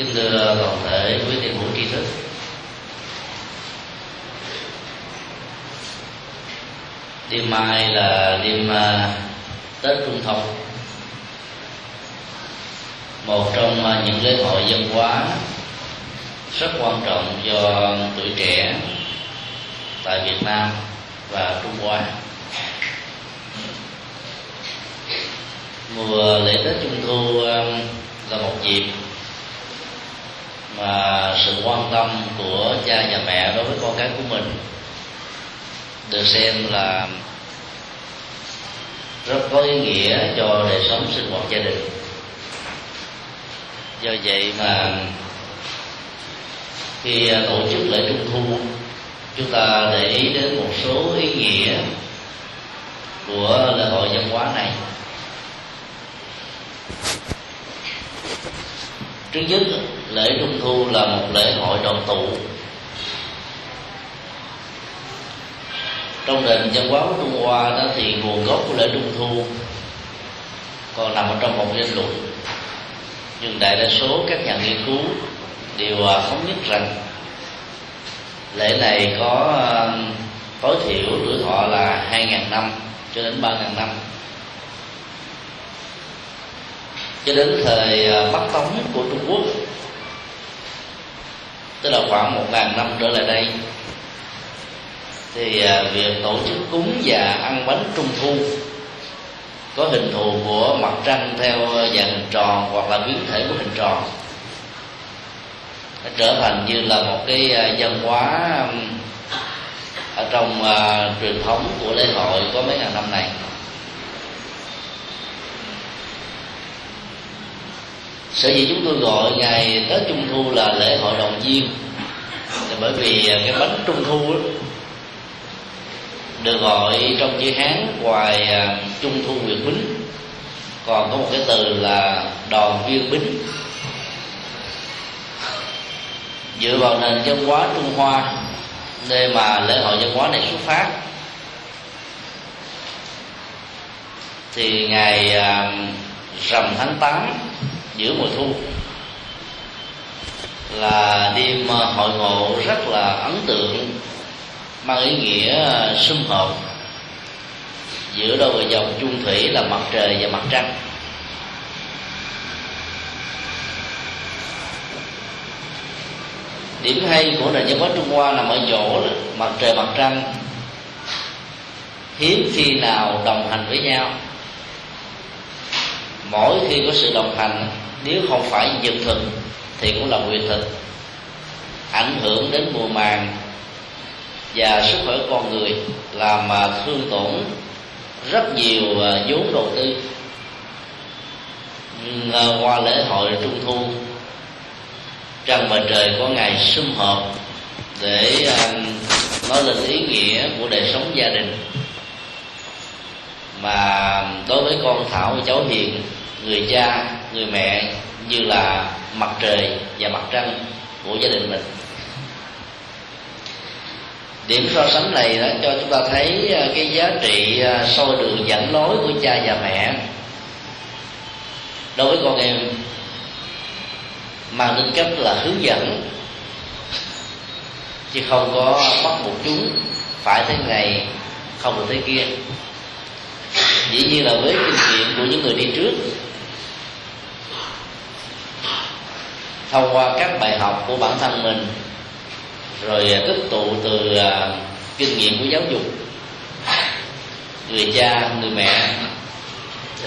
kính thưa toàn thể quý tiền hữu tri thức đêm mai là đêm à, tết trung thu một trong à, những lễ hội văn hóa rất quan trọng cho tuổi trẻ tại Việt Nam và Trung Hoa. Mùa lễ Tết Trung Thu à, là một dịp và sự quan tâm của cha và mẹ đối với con cái của mình được xem là rất có ý nghĩa cho đời sống sinh hoạt gia đình. Do vậy mà khi tổ chức lễ trung thu, chúng ta để ý đến một số ý nghĩa của lễ hội văn hóa này. Trước nhất lễ trung thu là một lễ hội đoàn tụ. Trong nền văn hóa của trung hoa đó thì nguồn gốc của lễ trung thu còn nằm ở trong một danh luận. Nhưng đại đa số các nhà nghiên cứu đều à, thống nhất rằng lễ này có à, tối thiểu tuổi thọ là 2.000 năm cho đến 3.000 năm. Cho đến thời à, Bắc Tống của Trung Quốc tức là khoảng một ngàn năm trở lại đây thì à, việc tổ chức cúng và ăn bánh trung thu có hình thù của mặt trăng theo dạng hình tròn hoặc là biến thể của hình tròn nó trở thành như là một cái dân văn hóa ở trong uh, truyền thống của lễ hội có mấy ngàn năm này. Sở dĩ chúng tôi gọi ngày tết trung thu là lễ hội đoàn viên. Là bởi vì cái bánh trung thu đó, được gọi trong chữ hán ngoài à, trung thu nguyệt bính. Còn có một cái từ là Đòn viên bính. Dựa vào nền văn hóa trung hoa nơi mà lễ hội văn hóa này xuất phát thì ngày à, rằm tháng 8 giữa mùa thu. Là đêm ờ, hội ngộ rất là ấn tượng, mang ý nghĩa ờ, sum họp giữa đôi vợ chồng chung thủy là mặt trời và mặt trăng. Điểm hay của nền văn hóa trung hoa nằm ở chỗ mặt trời, mặt trăng hiếm khi nào đồng hành với nhau mỗi khi có sự đồng hành, nếu không phải nhật thực, thì cũng là nguyệt thực. Ảnh hưởng đến mùa màng và sức khỏe con người làm mà thương tổn rất nhiều à, vốn đầu tư. À, qua lễ hội trung thu, trăng và trời có ngày sum họp để à, nói lên ý nghĩa của đời sống gia đình. Mà đối với con thảo và cháu hiền người cha, người mẹ như là mặt trời và mặt trăng của gia đình mình. Điểm so sánh này đã cho chúng ta thấy à, cái giá trị à, soi đường dẫn lối của cha và mẹ. Đối với con em, mang tính cách là hướng dẫn, chứ không có bắt buộc chúng phải thế này, không được thế kia. Dĩ nhiên là với kinh nghiệm của những người đi trước thông qua các bài học của bản thân mình, rồi à, tích tụ từ à, kinh nghiệm của giáo dục. Người cha, người mẹ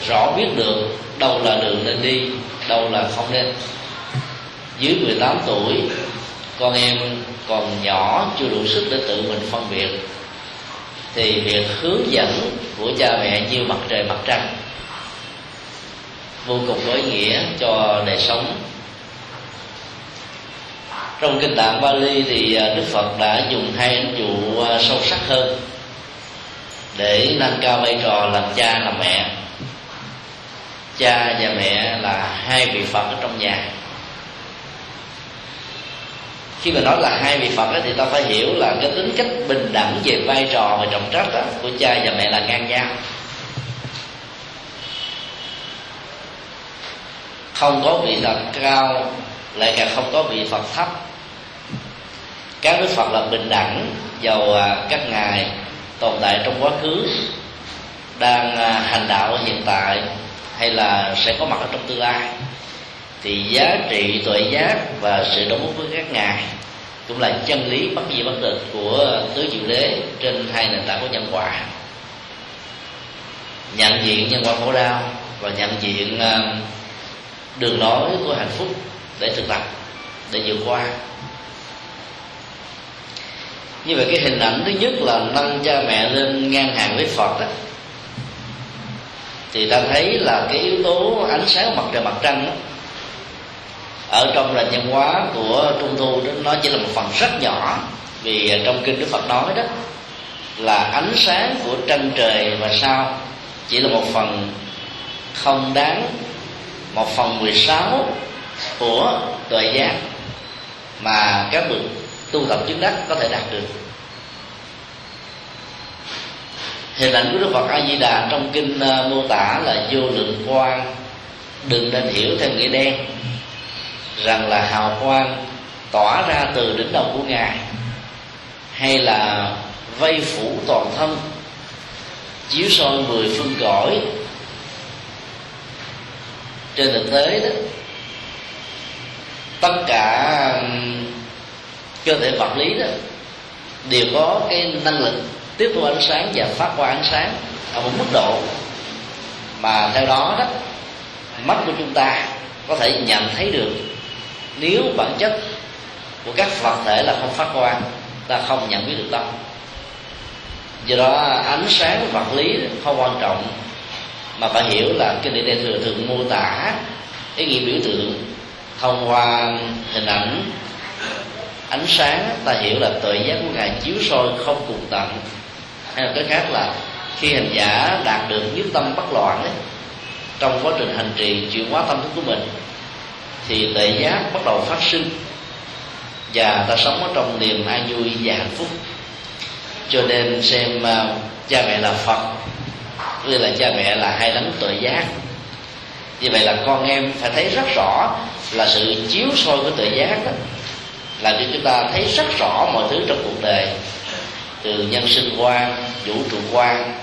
rõ biết được đâu là đường nên đi, đâu là không nên. Dưới 18 tuổi, con em còn nhỏ, chưa đủ sức để tự mình phân biệt, thì việc hướng dẫn của cha mẹ như mặt trời, mặt trăng vô cùng có ý nghĩa cho đời sống trong kinh tạng Bali thì à, Đức Phật đã dùng hai ẩn dụ à, sâu sắc hơn để nâng cao vai trò làm cha làm mẹ. Cha và mẹ là hai vị Phật ở trong nhà. Khi mà nói là hai vị Phật thì ta phải hiểu là cái tính cách bình đẳng về vai trò và trọng trách của cha và mẹ là ngang nhau. Không có vị nào cao lại càng không có vị phật thấp. Các đức phật là bình đẳng vào à, các ngài tồn tại trong quá khứ, đang à, hành đạo hiện tại hay là sẽ có mặt ở trong tương lai. Thì giá trị, tuệ giác và sự đóng góp với các ngài cũng là chân lý bất di bất tịch của tứ diệu đế trên hai nền tảng của nhân quả. Nhận diện nhân quả khổ đau và nhận diện à, đường lối của hạnh phúc để thực tập để vượt qua. Như vậy cái hình ảnh thứ nhất là nâng cha mẹ lên ngang hàng với phật đó, thì ta thấy là cái yếu tố ánh sáng mặt trời mặt trăng đó, ở trong nền văn hóa của trung thu đó nó chỉ là một phần rất nhỏ vì trong kinh đức phật nói đó là ánh sáng của trăng trời và sao chỉ là một phần không đáng một phần 16 của tuệ giác mà các bậc tu tập chứng đắc có thể đạt được. Hình ảnh của đức phật a di đà trong kinh ờ, mô tả là vô lượng quang, đừng nên hiểu theo nghĩa đen, rằng là hào quang tỏa ra từ đỉnh đầu của ngài, hay là vây phủ toàn thân, chiếu soi mười phương cõi. Trên thực tế đó tất cả cơ thể vật lý đó đều có cái năng lực tiếp thu ánh sáng và phát qua ánh sáng ở một mức độ mà theo đó đó, mắt của chúng ta có thể nhận thấy được nếu bản chất của các vật thể là không phát quang ta không nhận biết được đâu do đó, ánh sáng vật lý không quan trọng, mà phải hiểu là cái địa thừa thường mô tả ý nghĩa biểu tượng thông qua hình ảnh ánh sáng ta hiểu là tuệ giác của ngài chiếu soi không cùng tận. Hay là cái khác là khi hành giả đạt được nhất tâm bất loạn ấy, trong quá trình hành trì chuyển hóa tâm thức của mình thì tuệ giác bắt đầu phát sinh và ta sống ở trong niềm an vui và hạnh phúc. Cho nên xem uh, cha mẹ là phật như là cha mẹ là hai đấng tuệ giác. Như vậy là con em phải thấy rất rõ là sự chiếu soi của tự giác đó làm cho chúng ta thấy rất rõ mọi thứ trong cuộc đời, từ nhân sinh quan, vũ trụ quan,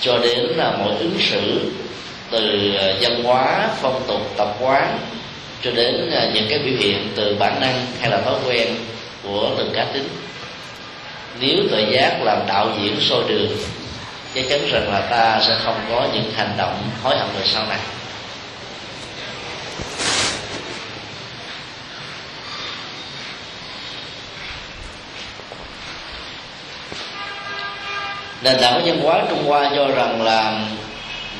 cho đến là mọi ứng xử, từ à, văn hóa, phong tục, tập quán, cho đến à, những cái biểu hiện từ bản năng hay là thói quen của từng cá tính. Nếu tự giác làm đạo diễn soi đường, chắc chắn rằng là ta sẽ không có những hành động hối hận về sau này. Nền tảng của văn hóa trung hoa cho rằng là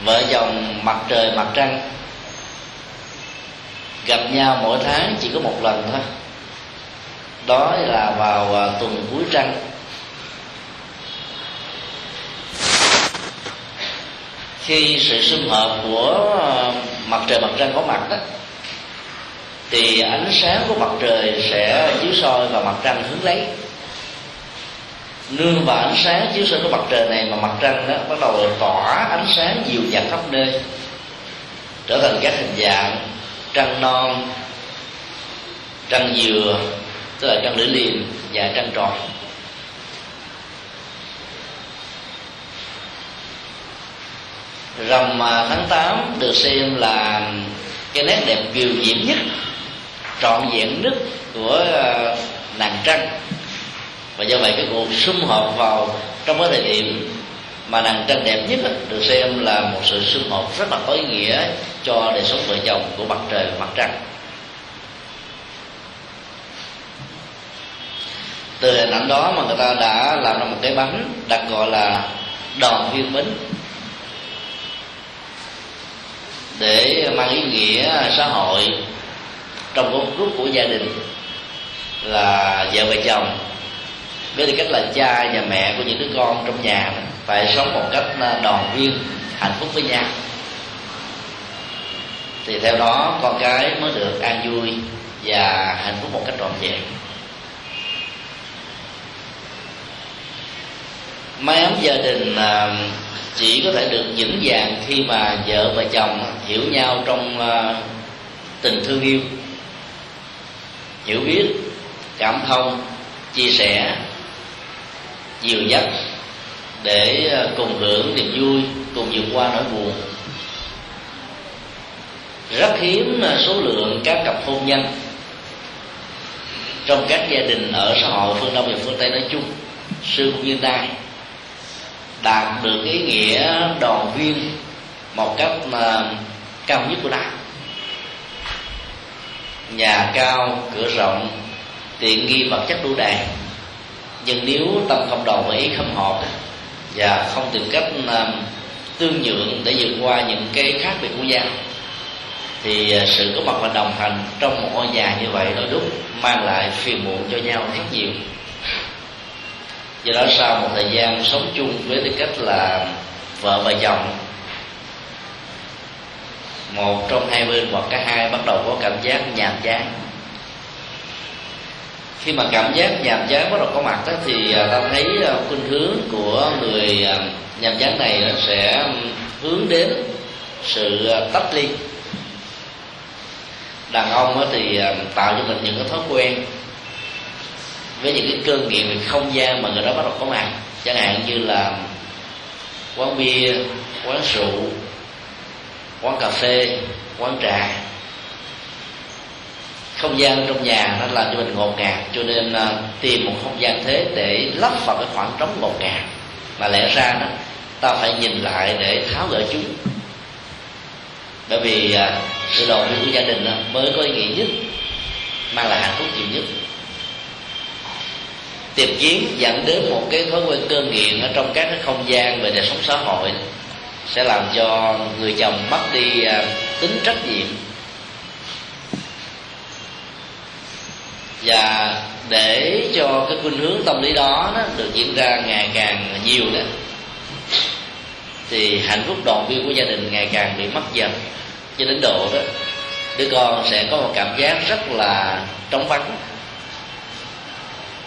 vợ chồng mặt trời, mặt trăng. Gặp nhau mỗi tháng chỉ có một lần thôi. Đó là vào à, tuần cuối trăng khi sự xung hợp của à, mặt trời, mặt trăng có mặt đó, thì ánh sáng của mặt trời sẽ chiếu soi vào mặt trăng hướng lấy nương vào ánh sáng chiếu soi của mặt trời này mà mặt trăng đó bắt đầu tỏa ánh sáng dịu dạng khắp nơi, trở thành các hình dạng trăng non, trăng dừa, tức là trăng lưỡi liềm và trăng tròn. Rằm tháng 8 được xem là cái nét đẹp kiều diễm nhất, trọn vẹn nhất của ờ, nàng trăng và do vậy cái cuộc sum họp vào trong cái thời điểm mà nàng tranh đẹp nhất được xem là một sự sum họp rất là có ý nghĩa cho đời sống vợ chồng của mặt trời và mặt trăng. Từ hình ảnh đó mà người ta đã làm ra một cái bánh đặt gọi là đòn viên bính để mang ý nghĩa xã hội trong một group của gia đình là vợ và chồng với tư cách là cha và mẹ của những đứa con trong nhà phải sống một cách à, đoàn viên, hạnh phúc với nhau. Thì theo đó, con cái mới được an vui và hạnh phúc một cách trọn vẹn. Mái ấm gia đình à, chỉ có thể được vững vàng khi mà vợ và chồng hiểu nhau trong à, tình thương yêu. Hiểu biết, cảm thông, chia sẻ dìu dắt để ờ, cùng hưởng niềm vui, cùng vượt qua nỗi buồn. Rất hiếm ờ, số lượng các cặp hôn nhân trong các gia đình ở xã hội phương đông và phương tây nói chung sư cũng như ta đạt được ý nghĩa đoàn viên một cách mà cao nhất của nó nhà cao, cửa rộng, tiện nghi vật chất đủ đầy nhưng nếu tâm không đầu và ý không hợp và không tìm cách à, tương nhượng để vượt qua những cái khác biệt của nhau thì à, sự có mặt và đồng hành trong một ngôi nhà như vậy đôi lúc mang lại phiền muộn cho nhau rất nhiều. Do đó sau một thời gian sống chung với tư cách là vợ và chồng, một trong hai bên hoặc cả hai bắt đầu có cảm giác nhàm chán khi mà cảm giác nhàm chán bắt đầu có mặt đó, thì à, ta thấy à, khuynh hướng của người à, nhàm chán này sẽ hướng đến sự tách ly. Đàn ông thì tạo cho mình những cái thói quen với những cái cơ nghiện về không gian mà người đó bắt đầu có mặt. Chẳng hạn như là quán bia quán rượu quán cà phê quán trà không gian trong nhà nó làm cho mình ngột ngạt cho nên uh, tìm một không gian thế để lấp vào cái khoảng trống ngột ngạt. Mà lẽ ra đó ta phải nhìn lại để tháo gỡ chúng. Bởi vì uh, sự đoàn viên của gia đình đó mới có ý nghĩa nhất mang lại hạnh phúc nhiều nhất. Tiệp chiến dẫn đến một cái thói quen cơ nghiện ở trong các cái không gian về đời sống xã hội sẽ làm cho người chồng mất đi uh, tính trách nhiệm. Và để cho cái khuynh hướng tâm lý đó, đó được diễn ra ngày càng nhiều đó thì hạnh phúc đoàn viên của gia đình ngày càng bị mất dần. Cho đến độ đó đứa con sẽ có một cảm giác rất là trống vắng.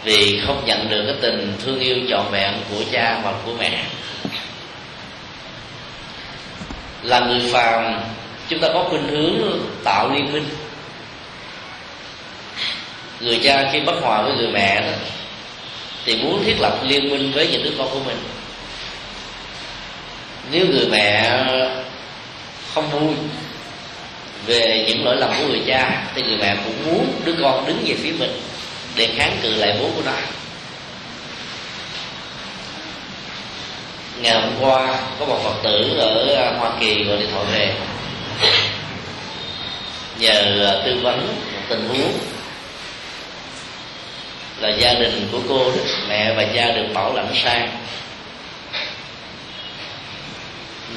Vì không nhận được cái tình thương yêu trọn vẹn của cha hoặc của mẹ. Là người phàm chúng ta có khuynh hướng tạo liên minh người cha khi bất hòa với người mẹ đó, thì muốn thiết lập liên minh với những đứa con của mình. Nếu người mẹ không vui về những lỗi lầm của người cha, thì người mẹ cũng muốn đứa con đứng về phía mình để kháng cự lại bố của nó. Ngày hôm qua, có một phật tử ở hoa kỳ gọi điện thoại về. Nhờ à, tư vấn một tình huống là gia đình của cô đó, mẹ và cha được bảo lãnh sang.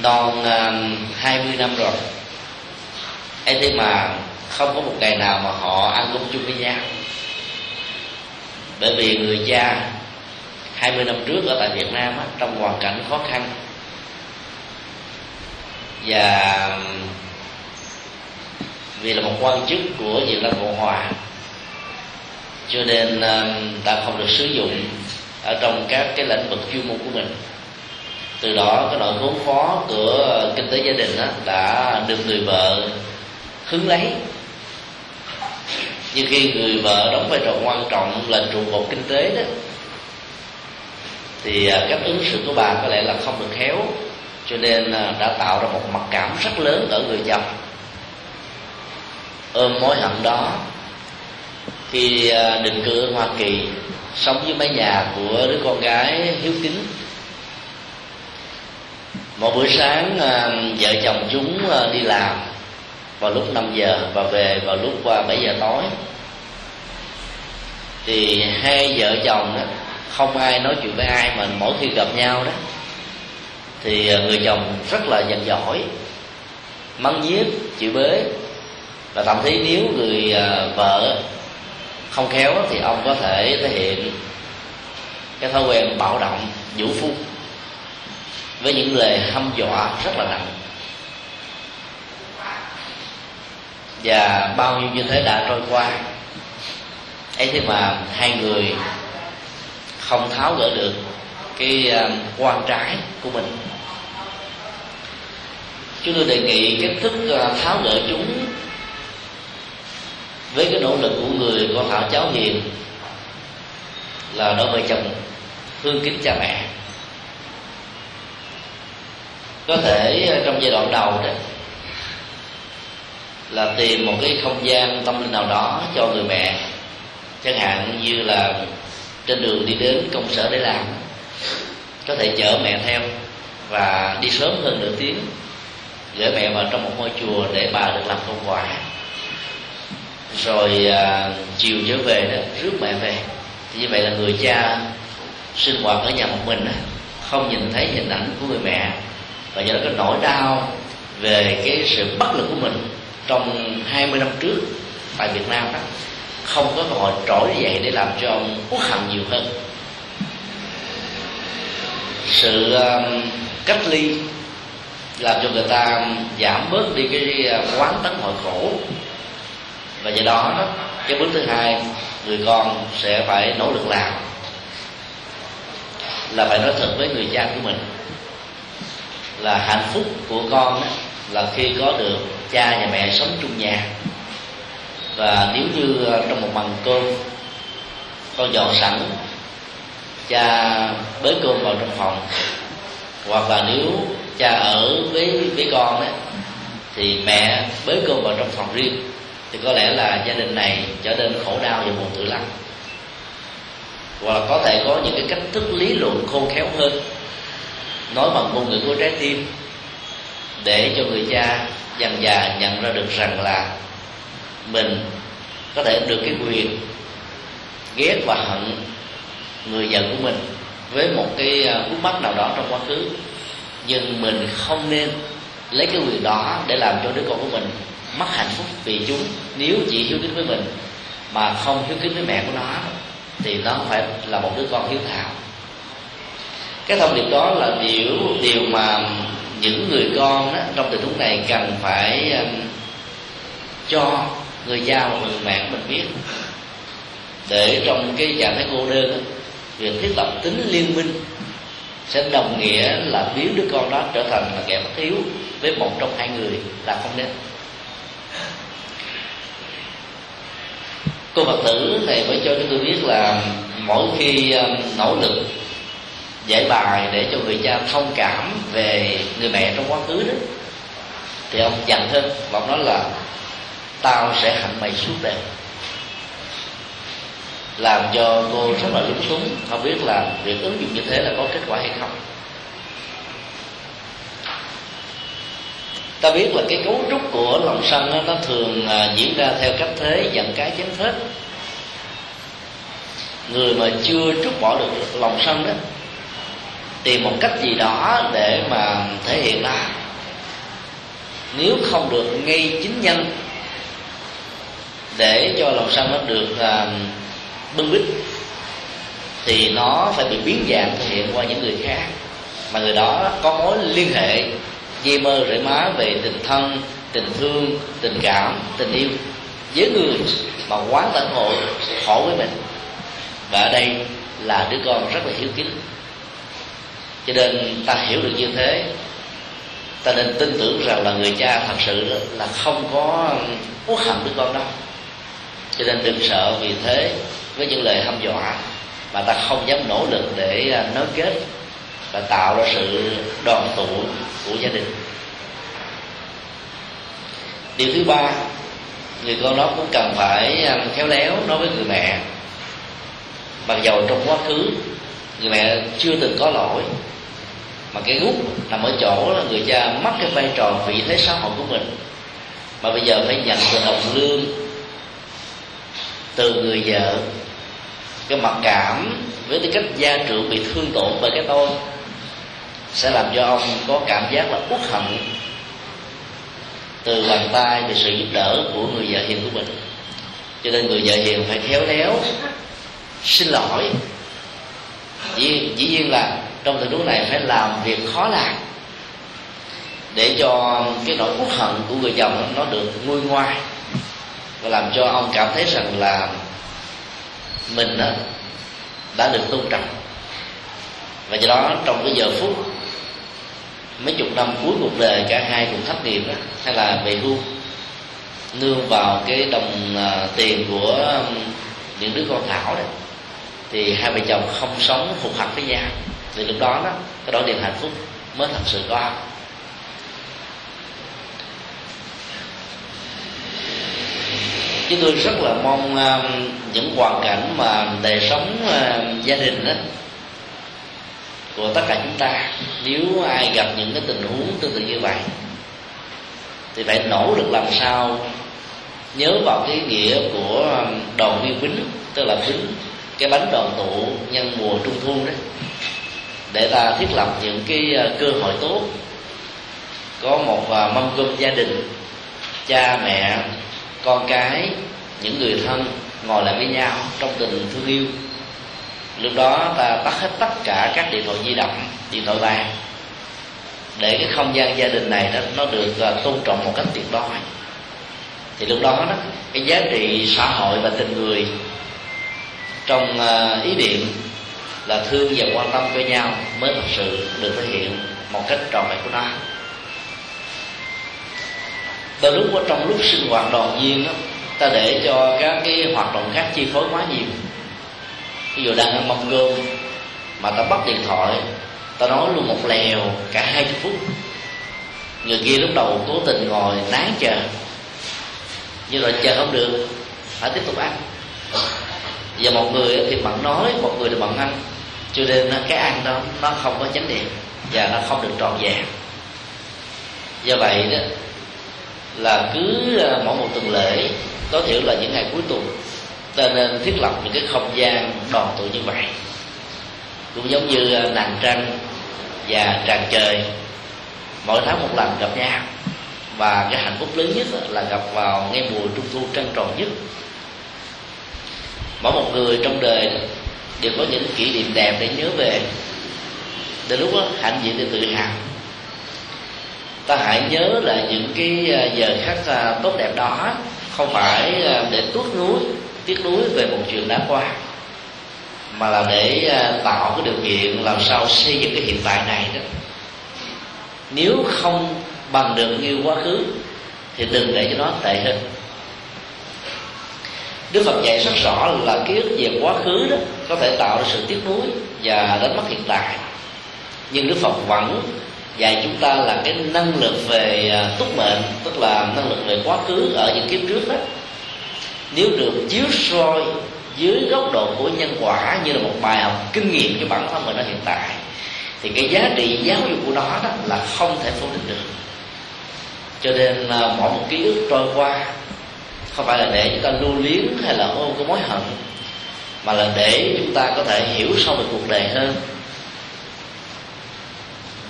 Non um, hai mươi năm rồi. Ấy thế mà không có một ngày nào mà họ ăn cơm chung với nhau bởi vì người cha 20 năm trước ở tại Việt Nam á, trong hoàn cảnh khó khăn. Và um, vì là một quan chức của Việt Nam Cộng Hòa cho nên à, ta không được sử dụng ở trong các cái lĩnh vực chuyên môn của mình. Từ đó cái nỗi khốn khó của kinh tế gia đình đó, đã được người vợ hứng lấy. Nhưng khi người vợ đóng vai trò quan trọng là trụ cột kinh tế đó thì à, cách ứng xử của bà có lẽ là không được khéo. Cho nên à, đã tạo ra một mặc cảm rất lớn ở người chồng. Ôm mối hận đó khi à, định cư ở Hoa Kỳ, sống với mái nhà của đứa con gái hiếu kính. Một buổi sáng à, vợ chồng chúng à, đi làm vào lúc 5 giờ và về vào lúc 7 giờ tối. Thì hai vợ chồng đó không ai nói chuyện với ai mà mỗi khi gặp nhau đó, thì người chồng rất là giận dỗi, mắng nhiếc chịu bế và thậm chí nếu người vợ không khéo thì ông có thể thể hiện cái thói quen bạo động, vũ phu với những lời hăm dọa rất là nặng. Và bao nhiêu như thế đã trôi qua, ấy thế mà hai người không tháo gỡ được cái à, quan trái của mình. Chúng tôi đề nghị cách thức à, tháo gỡ chúng với cái nỗ lực của người con thảo cháu hiền, là đôi vợ chồng, thương kính cha mẹ. Có thể ờ, trong giai đoạn đầu đó, là tìm một cái không gian tâm linh nào đó cho người mẹ. Chẳng hạn như là trên đường đi đến công sở để làm, có thể chở mẹ theo và đi sớm hơn nửa tiếng gửi mẹ vào trong một ngôi chùa để bà được làm công quả rồi à, chiều trở về đó rước mẹ về. Thì như vậy là người cha sinh hoạt ở nhà một mình đó, không nhìn thấy hình ảnh của người mẹ. Và do đó cái nỗi đau về cái sự bất lực của mình trong 20 năm trước tại Việt Nam đó không có cơ hội trỗi dậy để làm cho ông uất hận nhiều hơn. Sự um, cách ly làm cho người ta giảm bớt đi cái à, quán tấn hội khổ và do đó, cái bước thứ hai người con sẽ phải nỗ lực làm là phải nói thật với người cha của mình là hạnh phúc của con đó, là khi có được cha và mẹ sống chung nhà. Và nếu như ờ, trong một bằng cơm con dọn sẵn cha bới cơm vào trong phòng hoặc là nếu cha ở với với con đó thì mẹ bới cơm vào trong phòng riêng thì có lẽ là gia đình này trở nên khổ đau và buồn tự lắm. Hoặc là có thể có những cái cách thức lý luận khôn khéo hơn. Nói bằng ngôn ngữ của trái tim. Để cho người cha dần dà nhận ra được rằng là mình có thể được cái quyền ghét và hận người vợ của mình với một cái à, khúc nào đó trong quá khứ. Nhưng mình không nên lấy cái quyền đó để làm cho đứa con của mình mất hạnh phúc vì chúng. Nếu chỉ hiếu kính với mình mà không hiếu kính với mẹ của nó thì nó phải là một đứa con hiếu thảo. Cái thông điệp đó là điều điều mà những người con đó, trong tình huống này cần phải um, cho người cha và người mẹ của mình biết. Để trong cái trạng thái cô đơn đó, việc thiết lập tính liên minh sẽ đồng nghĩa là biến đứa con đó trở thành là kẻ bất hiếu với một trong hai người là không nên. Cô phật tử này mới cho chúng tôi biết là mỗi khi ờ, nỗ lực giải bài để cho người cha thông cảm về người mẹ trong quá khứ đó, thì ông dặn thêm, và ông nói là, tao sẽ hạnh mày suốt đời. Làm cho cô rất là lúng túng, không biết là việc ứng dụng như thế là có kết quả hay không. Ta biết là cái cấu trúc của lòng sân đó, nó thường à, diễn ra theo cách thế dẫn cái chém phết người mà chưa trút bỏ được lòng sân đó tìm một cách gì đó để mà thể hiện ra. Nếu không được ngay chính nhân để cho lòng sân nó được uh, bưng bít thì nó phải bị biến dạng thể hiện qua những người khác. Mà người đó có mối liên hệ dây mơ rễ má về tình thân, tình thương, tình cảm, tình yêu. Với người mà quá tận hộ khổ với mình. Và ở đây là đứa con rất là hiếu kính. Cho nên ta hiểu được như thế. Ta nên tin tưởng rằng là người cha thật sự là không có uất hận đứa con đâu. Cho nên đừng sợ vì thế, với những lời hăm dọa mà ta không dám nỗ lực để à, nối kết và tạo ra sự đoàn tụ của gia đình. Điều thứ ba, người con đó cũng cần phải um, khéo léo nói với người mẹ. Mặc dầu trong quá khứ, người mẹ chưa từng có lỗi, mà cái gút nằm ở chỗ là người cha mất cái vai trò vị thế xã hội của mình. Mà bây giờ phải nhận từ đồng lương từ người vợ, cái mặc cảm với cái cách gia trưởng bị thương tổn bởi cái tôi sẽ làm cho ông có cảm giác là uất hận từ bàn tay về sự giúp đỡ của người vợ hiền của mình. Cho nên người vợ hiền phải khéo léo xin lỗi. Dĩ, dĩ nhiên là trong tình huống này phải làm việc khó làm để cho cái nỗi uất hận của người chồng nó được nguôi ngoai và làm cho ông cảm thấy rằng là mình đã được tôn trọng. Và do đó trong cái giờ phút mấy chục năm cuối cuộc đời cả hai cùng thất nghiệp đó, hay là về hưu nương vào cái đồng à, tiền của um, những đứa con thảo đấy. Thì hai vợ chồng không sống phục hạnh với nhau. Thì lúc đó đó cái đó niềm hạnh phúc mới thật sự có. Chúng tôi rất là mong um, những hoàn cảnh mà đời sống um, gia đình đó của tất cả chúng ta, nếu ai gặp những cái tình huống tương tự như vậy, thì phải nỗ lực làm sao nhớ vào cái nghĩa của đoàn viên bính tức là bính cái bánh đoàn tụ nhân mùa trung thu đấy để ta thiết lập những cái à, cơ hội tốt. Có một à, mâm cơm gia đình, cha mẹ, con cái, những người thân ngồi lại với nhau trong tình thương yêu lúc đó ta tắt hết tất cả các điện thoại di động điện thoại bàn. Để cái không gian gia đình này đó nó được à, tôn trọng một cách tuyệt đối. Thì lúc đó đó cái giá trị xã hội và tình người trong à, ý niệm là thương và quan tâm cho nhau mới thật sự được thể hiện một cách trọn vẹn của nó. Từ lúc trong lúc sinh hoạt đoàn viên đó, ta để cho các cái hoạt động khác chi phối quá nhiều ví dụ đang ăn mâm cơm mà ta bắt điện thoại ta nói luôn một lèo cả hai chục phút. Người kia lúc đầu cố tình ngồi nán chờ, nhưng rồi chờ không được, phải tiếp tục ăn. Và một người thì bận nói, một người thì bận ăn. Cho nên cái ăn đó, nó không có chánh niệm và nó không được trọn vẹn. Do vậy đó, là cứ à, mỗi một tuần lễ, tối thiểu là những ngày cuối tuần ta nên thiết lập những cái không gian đoàn tụ như vậy. Cũng giống như à, nàng trăng và tràng trời mỗi tháng một lần gặp nhau. Và cái hạnh phúc lớn nhất là gặp vào ngay mùa trung thu trăng tròn nhất. Mỗi một người trong đời đều có những kỷ niệm đẹp để nhớ về. Đến lúc đó, hạnh diện để tự hào. Ta hãy nhớ là những cái à, giờ khắc à, tốt đẹp đó. Không phải để tuốt núi tiếc nuối về một chuyện đã qua, mà là để à, tạo cái điều kiện làm sao xây dựng cái hiện tại này đó. Nếu không bằng được như quá khứ, thì đừng để cho nó tệ hơn. Đức Phật dạy rất rõ là ký ức về quá khứ đó có thể tạo ra sự tiếc nuối và đánh mất hiện tại. Nhưng Đức Phật vẫn dạy chúng ta là cái năng lực về à, túc mệnh, tức là năng lực về quá khứ ở những kiếp trước đó nếu được chiếu soi dưới góc độ của nhân quả như là một bài học kinh nghiệm cho bản thân mình ở hiện tại, thì cái giá trị giáo dục của nó đó là không thể phủ định được. Cho nên à, mỗi một ký ức trôi qua, không phải là để chúng ta lưu luyến hay là ôm cái mối hận, mà là để chúng ta có thể hiểu sâu về cuộc đời hơn.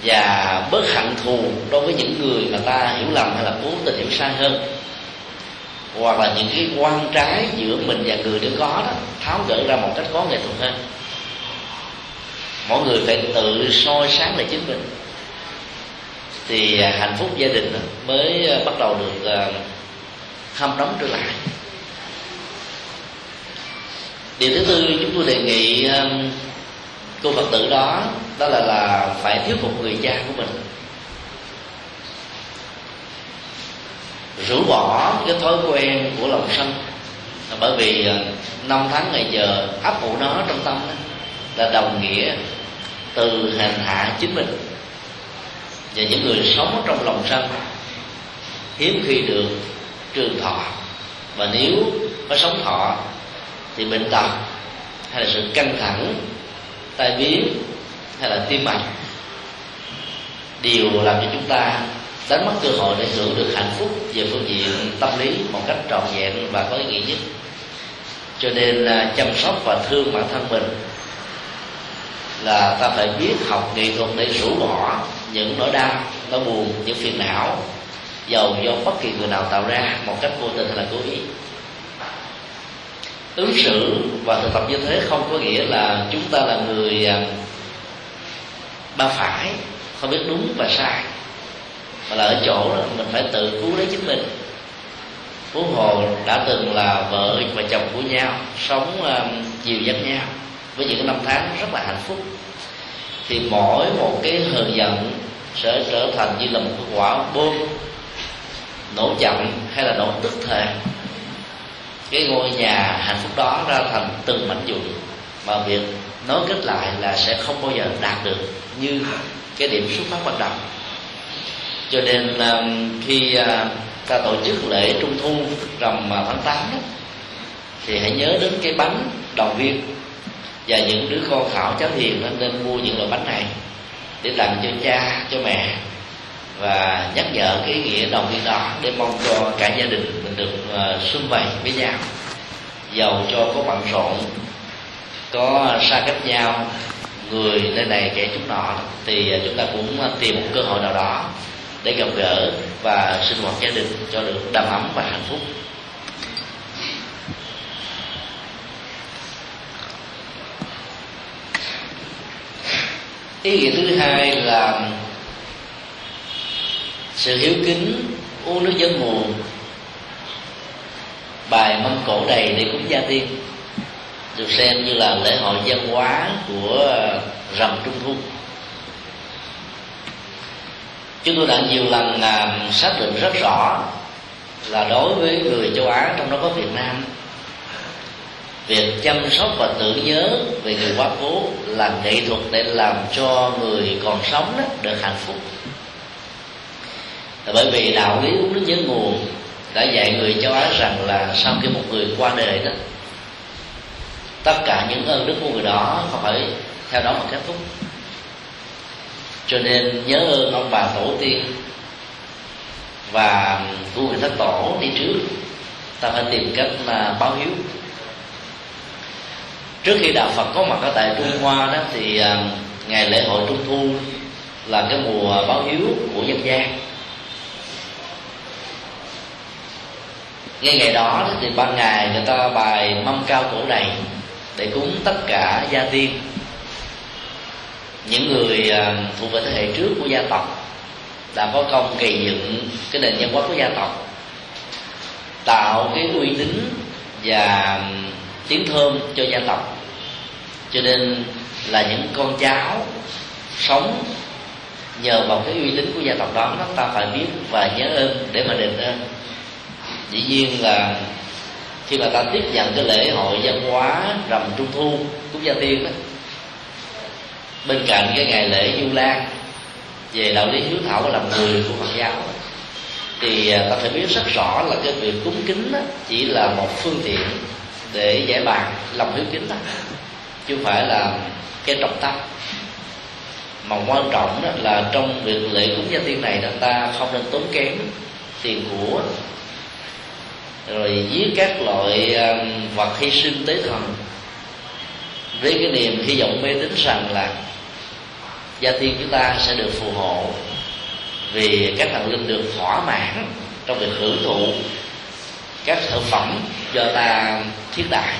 Và bớt hận thù đối với những người mà ta hiểu lầm hay là cố tình hiểu sai hơn hoặc là những cái quan trái giữa mình và người nếu có đó, tháo gỡ ra một cách có nghệ thuật hơn. Mỗi người phải tự soi sáng lại chính mình. Thì à, hạnh phúc gia đình mới à, bắt đầu được à, hâm nóng trở lại. Điều thứ tư chúng tôi đề nghị cô phật tử đó đó là là phải thuyết phục người cha của mình. Rũ bỏ cái thói quen của lòng sân. Bởi vì à, năm tháng ngày giờ áp ủ nó trong tâm đó, là đồng nghĩa từ hành hạ chính mình. Và những người sống trong lòng sân hiếm khi được trường thọ. Và nếu có sống thọ thì bệnh tật hay là sự căng thẳng tai biến hay là tim mạch đều làm cho chúng ta đánh mất cơ hội để hưởng được hạnh phúc về phương diện tâm lý một cách trọn vẹn và có ý nghĩa nhất. Cho nên là chăm sóc và thương bản thân mình là ta phải biết học nghệ thuật để rũ bỏ những nỗi đau, nỗi buồn, những phiền não, giàu do bất kỳ người nào tạo ra một cách vô tình hay là cố ý. Ứng xử và thực tập như thế không có nghĩa là chúng ta là người à, ba phải, không biết đúng và sai mà là ở chỗ đó mình phải tự cứu lấy chính mình. Phú hồ đã từng là vợ và chồng của nhau sống um, dìu dắt nhau với những năm tháng rất là hạnh phúc. Thì mỗi một cái hờn giận sẽ trở thành như là một cái quả bom nổ chậm hay là nổ tức thời cái ngôi nhà hạnh phúc đó ra thành từng mảnh vụn mà việc nối kết lại là sẽ không bao giờ đạt được như cái điểm xuất phát ban đầu cho nên um, khi uh, ta tổ chức lễ trung thu rằm uh, tháng 8 đó, thì hãy nhớ đến cái bánh đầu viên. Và những đứa con thảo cháu hiền nên nên mua những loại bánh này để tặng cho cha cho mẹ và nhắc nhở cái nghĩa đồng viên đó để mong cho cả gia đình mình được uh, xuân vầy với nhau. Giàu cho có bận rộn có xa cách nhau người nơi này kẻ chúng nọ thì chúng ta cũng tìm một cơ hội nào đó để gặp gỡ và sinh hoạt gia đình cho được đầm ấm và hạnh phúc. Ý nghĩa thứ hai là sự hiếu kính, uống nước dân nguồn bài mâm cổ đầy để cúng gia tiên, được xem như là lễ hội văn hóa của rằm trung thu chúng tôi đã nhiều lần à, xác định rất rõ là đối với người châu á trong đó có việt nam việc chăm sóc và tưởng nhớ về người quá cố là nghệ thuật để làm cho người còn sống đó được hạnh phúc. Là bởi vì đạo lý uống nước nhớ nguồn đã dạy người châu á rằng là sau khi một người qua đời đó tất cả những ơn đức của người đó không phải theo đó mà kết thúc cho nên nhớ ơn ông bà tổ tiên và tu vị thất tổ đi trước. Ta phải tìm cách mà báo hiếu. Trước khi đạo phật có mặt ở tại trung hoa đó, thì à, ngày lễ hội trung thu là cái mùa báo hiếu của dân gian. Ngay ngày đó thì ban ngày người ta bài mâm cao cổ đầy để cúng tất cả gia tiên những người à, thuộc về thế hệ trước của gia tộc đã có công gây dựng cái nền văn hóa của gia tộc, tạo cái uy tín và tiếng thơm cho gia tộc. Cho nên là những con cháu sống nhờ vào cái uy tín của gia tộc đó chúng ta phải biết và nhớ ơn để mà đền ơn. Dĩ nhiên là khi mà ta tiếp nhận cái lễ hội văn hóa rằm trung thu cúng gia tiên đó bên cạnh cái ngày lễ du lan, về đạo lý hiếu thảo làm người của phật giáo. Thì à, ta phải biết rất rõ là cái việc cúng kính đó chỉ là một phương tiện để giải bàn lòng hiếu kính đó, chứ không phải là cái trọng tâm. Mà quan trọng đó là trong việc lễ cúng gia tiên này là ta không nên tốn kém tiền của, rồi giết các loại à, vật hy sinh tế thần. Với cái niềm hy vọng mê tín rằng là gia tiên chúng ta sẽ được phù hộ vì các thần linh được thỏa mãn trong việc hưởng thụ các thực phẩm do ta thiết đại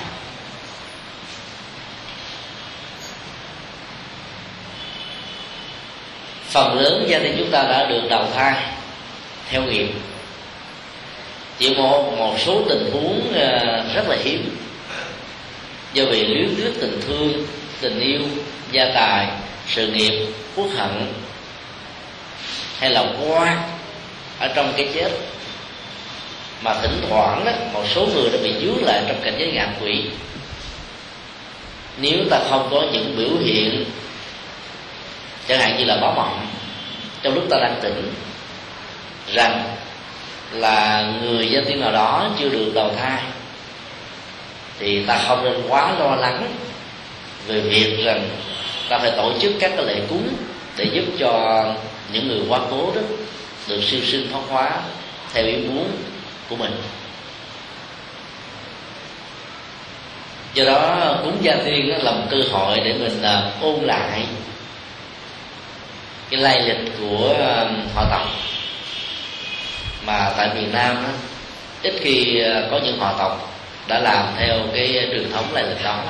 phần lớn gia đình chúng ta đã được đầu thai theo nghiệp. Chỉ một một số tình huống ờ, rất là hiếm. Do vì luyến tiếc tình thương, tình yêu, gia tài sự nghiệp quốc hận hay là qua ở trong cái chết. Mà thỉnh thoảng đó, một số người đã bị dướng lại trong cảnh giới ngạ quỷ. Nếu ta không có những biểu hiện chẳng hạn như là báo mộng trong lúc ta đang tỉnh rằng là người danh tiên nào đó chưa được đầu thai thì ta không nên quá lo lắng về việc rằng ta phải tổ chức các cái lễ cúng để giúp cho những người quá cố đó được siêu sinh thoát hóa theo ý muốn của mình. Do đó cúng gia tiên là một cơ hội để mình à, ôn lại cái lai lịch của à, họ tộc. Mà tại miền nam đó, ít khi à, có những họ tộc đã làm theo cái truyền thống lai lịch đó.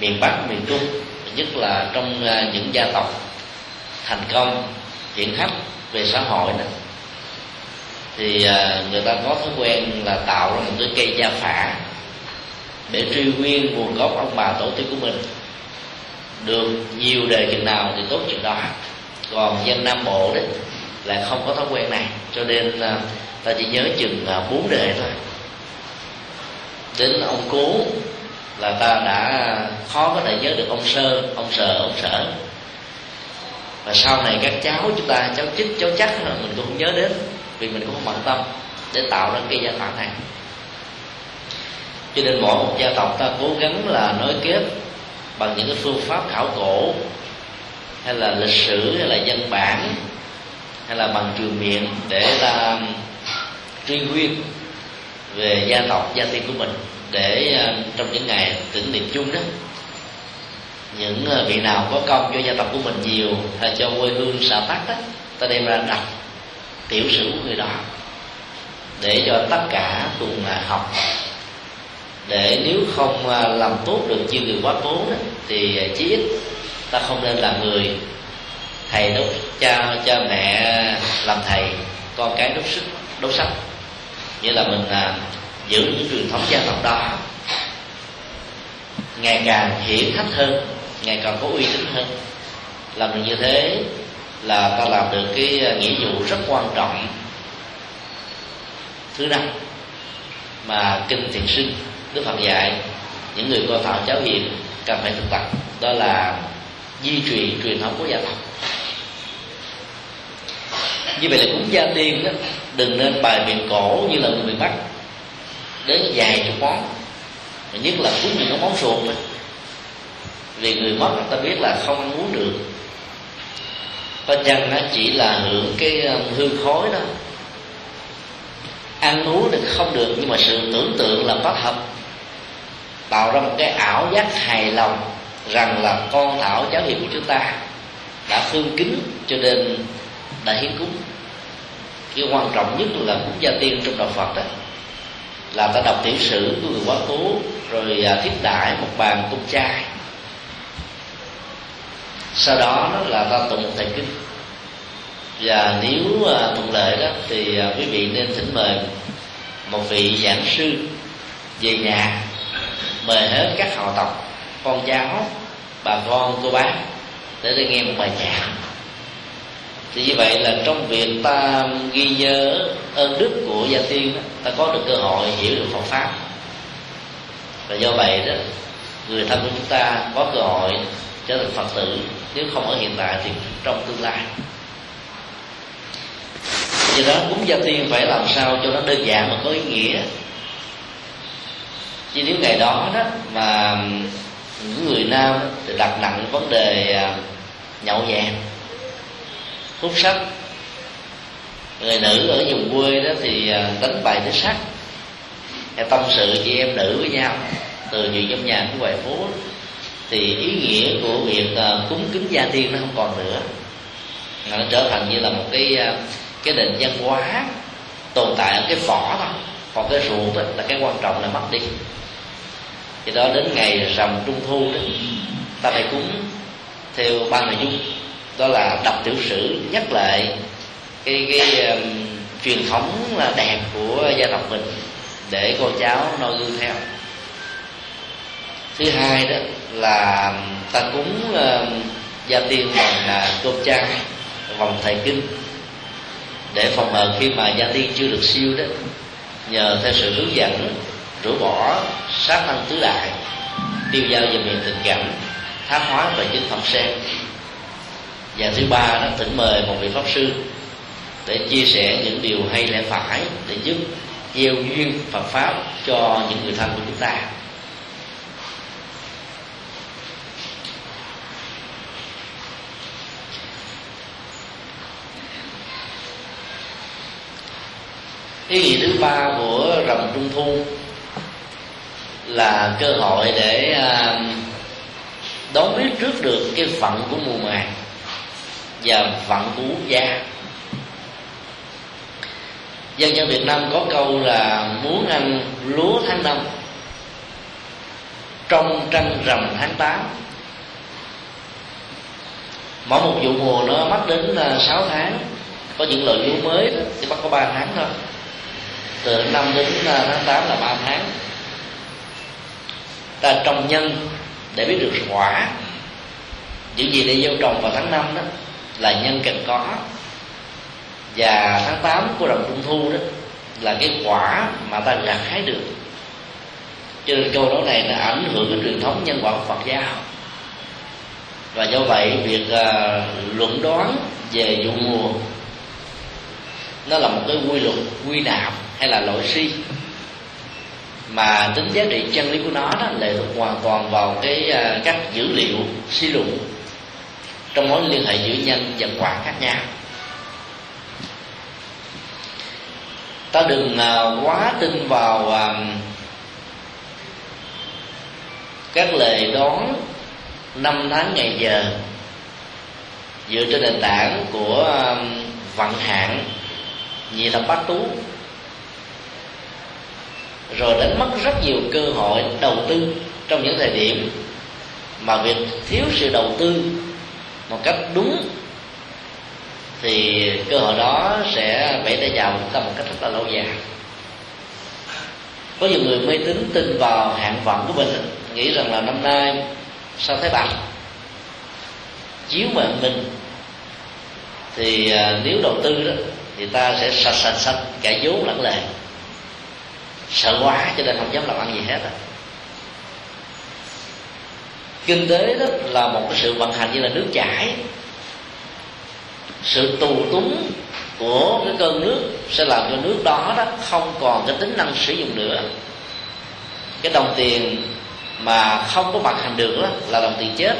Miền bắc miền trung nhất là trong à, những gia tộc thành công hiển hách về xã hội này thì à, người ta có thói quen là tạo ra một cái cây gia phả để truy nguyên nguồn gốc ông bà tổ tiên của mình. Được nhiều đời chừng nào thì tốt chừng đó. Còn dân nam bộ đấy là không có thói quen này. Cho nên à, ta chỉ nhớ chừng bốn đề thôi. Đến ông cố là ta đã khó có thể nhớ được ông sơ, ông sợ ông sở. Và sau này các cháu chúng ta, cháu chích, cháu chắc là mình cũng không nhớ đến, vì mình cũng không bận tâm để tạo ra cái gia tộc này. Cho nên mỗi một gia tộc ta cố gắng là nối kết bằng những cái phương pháp khảo cổ, hay là lịch sử, hay là dân bản, hay là bằng trường miệng để ta truy nguyên về gia tộc, gia tiên của mình để ờ, trong những ngày tưởng niệm chung đó, những ờ, vị nào có công cho gia tộc của mình nhiều hay cho quê hương xã tắc đó, ta đem ra đọc tiểu sử của người đó để cho tất cả cùng ờ, học. Để nếu không làm tốt được chiêu người quá cố đó, thì chí ít ta không nên là người thầy đốt cha cha mẹ, làm thầy con cái đốt sức đốt sách nghĩa là mình giữ những truyền thống gia tộc đó. Ngày càng hiển khách hơn, ngày càng có uy tín hơn. Làm được như thế là ta làm được cái nghĩa vụ rất quan trọng. Thứ năm, mà kinh thiền sinh, đức phật dạy, những người coi thảo cháu hiền cần phải thực tập, đó là duy trì truyền thống của gia tộc. Như vậy là cúng gia tiên đó, đừng nên bài miệng cổ như là người miền bắc đến dài chục món. Và nhất là cuối những cái món ruột đó. vì người mất ta biết là không ăn uống được. Có chăng nó chỉ là hưởng cái um, hư khói đó. Ăn uống thì không được, nhưng mà sự tưởng tượng là bất hợp. Tạo ra một cái ảo giác hài lòng rằng là con thảo giáo hiệp của chúng ta đã hương kính cho nên đã hiến cúng. Cái quan trọng nhất là cúng gia tiên trong đạo phật đó là ta đọc tiểu sử của người quá cố rồi à, thiết đại một bàn cung trai. sau đó đó là ta tụng một thầy kinh và nếu à, thuận lợi đó thì à, quý vị nên thỉnh mời một vị giảng sư về nhà, mời hết các họ tộc, con cháu, bà con, cô bác để để nghe một bài giảng thì như vậy là trong việc ta ghi nhớ ơn đức của gia tiên đó, ta có được cơ hội hiểu được Phật pháp. Và do vậy đó người thân của chúng ta có cơ hội trở thành phật tử nếu không ở hiện tại thì trong tương lai. Do đó cúng gia tiên phải làm sao cho nó đơn giản mà có ý nghĩa. Chứ nếu ngày đó đó mà những người nam thì đặt nặng vấn đề à, nhậu nhẹt hút sách. Người nữ ở vùng quê đó thì à, đánh bài tới sắc hay tâm sự chị em nữ với nhau từ chuyện trong nhà của ngoài phố thì ý nghĩa của việc à, cúng kính gia tiên nó không còn nữa. Nó trở thành như là một cái à, cái nền văn hóa tồn tại ở cái vỏ thôi còn cái ruột đó, là cái quan trọng là mất đi. Thì đó đến ngày rằm trung thu đó ta phải cúng theo ba nội dung đó là đọc tiểu sử nhắc lại cái cái um, truyền thống là đẹp của gia tộc mình để con cháu noi gương theo. Thứ hai đó là um, ta cúng uh, gia tiên bằng là cơm chay vòng thầy kinh. Để phòng hờ khi mà gia tiên chưa được siêu đó nhờ theo sự hướng dẫn rũ bỏ sát năng tứ đại tiêu giao về miền tình cảm thái hóa và chính phẩm sen và thứ ba đó, thỉnh mời một vị pháp sư để chia sẻ những điều hay lẽ phải để giúp gieo duyên Phật pháp cho những người thân của chúng ta. Ý nghĩa thứ ba của rằm trung thu là cơ hội để à, đón biết trước được cái phận của mùa màng và vặn của da. Dân dân Việt Nam có câu là muốn ăn lúa tháng năm trong trăng rằm tháng 8 mỗi một vụ mùa nó mất đến à, 6 tháng. Có những loại lúa mới đó, thì bắt có 3 tháng thôi. Từ à, tháng 5 đến tháng 8 là 3 tháng. Ta trồng nhân để biết được quả. Những gì để gieo trồng vào tháng 5 đó là nhân cần có. Và tháng 8 của rằm trung thu đó là cái quả mà ta gặt hái được. Cho nên câu nói này nó ảnh hưởng cái truyền thống nhân quả của Phật giáo. Và do vậy việc uh, luận đoán về vụ mùa nó là một cái quy luật quy nạp hay là lỗi si mà tính giá trị chân lý của nó đó lệ thuộc hoàn toàn vào cái à, uh, các dữ liệu suy luận trong mối liên hệ giữa nhân và quả khác nhau. Ta đừng à, quá tin vào à, các lời đoán năm tháng ngày giờ dựa trên nền tảng của à, vận hạn nhị thập bát tú. Rồi đánh mất rất nhiều cơ hội đầu tư trong những thời điểm mà việc thiếu sự đầu tư một cách đúng, thì cơ hội đó sẽ vẫy tay chào chúng ta một cách rất là lâu dài. Có nhiều người mê tín tin vào hạn vận của mình, nghĩ rằng là năm nay sao thấy bằng chiếu mệnh mình thì à, nếu đầu tư đó, thì ta sẽ sạch sạch sạch cả vốn lẫn lệ sợ quá cho nên không dám làm ăn gì hết à kinh tế đó là một cái sự vận hành như là nước chảy. Sự tù túng của cái cơn nước sẽ làm cho nước đó đó không còn cái tính năng sử dụng nữa. Cái đồng tiền mà không có vận hành được đó là đồng tiền chết.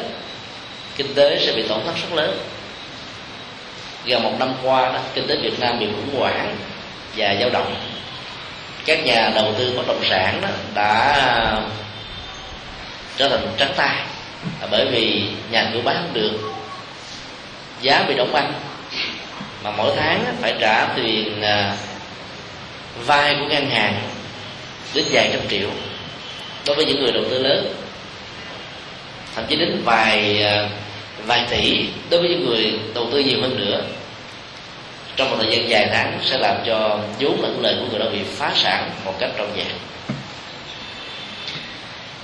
Kinh tế sẽ bị tổn thất rất lớn. Gần một năm qua đó, kinh tế Việt Nam bị khủng hoảng và dao động. Các nhà đầu tư bất động sản đó đã trở thành trắng tay. À, bởi vì nhà cửa bán không được, giá bị đóng băng. Mà mỗi tháng phải trả tiền à, vay của ngân hàng đến vài trăm triệu đối với những người đầu tư lớn. Thậm chí đến vài à, vài tỷ đối với những người đầu tư nhiều hơn nữa. Trong một thời gian dài tháng sẽ làm cho vốn lẫn lợi của người đó bị phá sản một cách trọn vẹn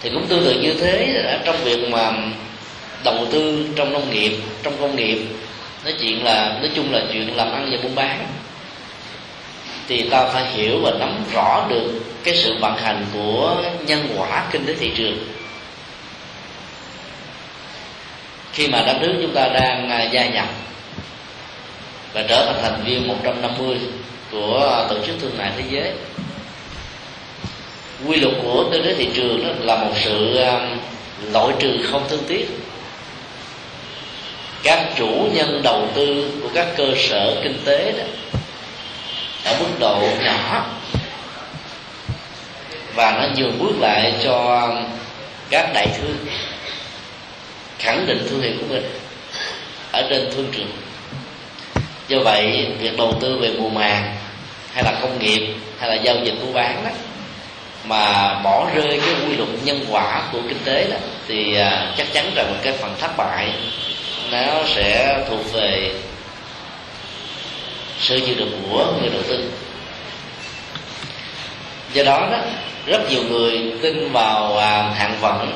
thì cũng tương tự như thế trong việc mà đầu tư trong nông nghiệp, trong công nghiệp, nói chuyện là, nói chung là chuyện làm ăn và buôn bán. Thì ta phải hiểu và nắm rõ được cái sự vận hành của nhân quả kinh tế thị trường. Khi mà đất nước chúng ta đang à, gia nhập và trở thành thành viên 150 của tổ chức thương mại thế giới quy luật của kinh tế thị trường đó là một sự um, loại trừ không thương tiếc. Các chủ nhân đầu tư của các cơ sở kinh tế đó ở mức độ nhỏ và nó nhường bước lại cho um, các đại thương khẳng định thương hiệu của mình ở trên thương trường. Do vậy, việc đầu tư về mùa màng hay là công nghiệp hay là giao dịch mua bán đó mà bỏ rơi cái quy luật nhân quả của kinh tế đó, thì à, chắc chắn rằng cái phần thất bại nó sẽ thuộc về sự chịu đựng của người đầu tư. Do đó đó, rất nhiều người tin vào à, hạn vận,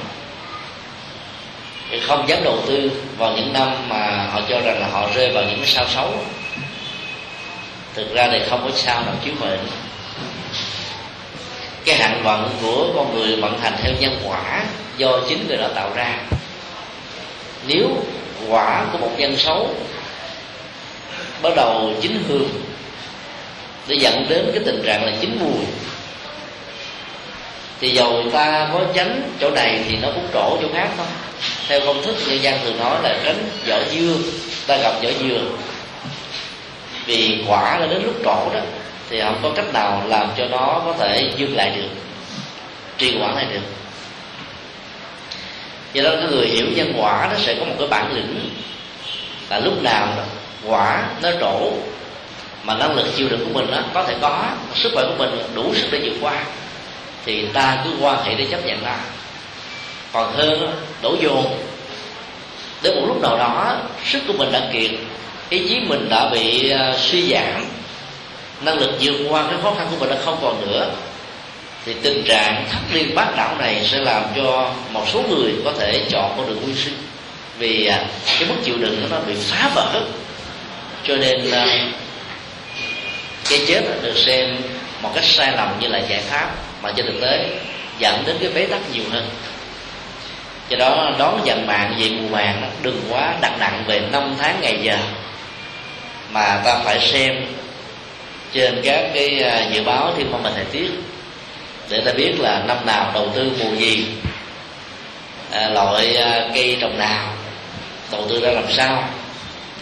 không dám đầu tư vào những năm mà họ cho rằng là họ rơi vào những cái sao xấu. Thực ra thì không có sao nào chiếu mệnh cái hạn vận của con người vận hành theo nhân quả do chính người đó tạo ra. Nếu quả của một nhân xấu bắt đầu chín hương, để dẫn đến cái tình trạng là chín mùi, thì dầu ta có tránh chỗ này thì nó cũng trổ chỗ khác thôi. Theo công thức nhân gian thường nói là tránh vỏ dưa, ta gặp vỏ dừa, vì quả là đến lúc trổ đó thì không có cách nào làm cho nó có thể dừng lại được? Trì quản lại được? Do đó cái người hiểu nhân quả nó sẽ có một cái bản lĩnh là lúc nào đó, quả nó trổ mà năng lực chịu đựng của mình đó, có thể có sức khỏe của mình đủ sức để vượt qua thì ta cứ quan hệ để chấp nhận nó còn hơn đổ dồn. Đến một lúc nào đó sức của mình đã kiệt ý chí mình đã bị uh, suy giảm năng lực vượt qua cái khó khăn của mình đã không còn nữa. Thì tình trạng thất liên bát đảo này sẽ làm cho một số người có thể chọn con đường nguyên sinh. Vì à, cái mức chịu đựng nó bị phá vỡ. Cho nên à, cái chết được xem một cách sai lầm như là giải pháp mà trên thực tế dẫn đến cái bế tắc nhiều hơn. Do đó, đón dần mạng về mùa màng, đừng quá đặt nặng về năm tháng ngày giờ, mà ta phải xem trên các cái à, dự báo thiên văn và thời tiết để ta biết là năm nào đầu tư mùa gì à, loại à, cây trồng nào đầu tư ra làm sao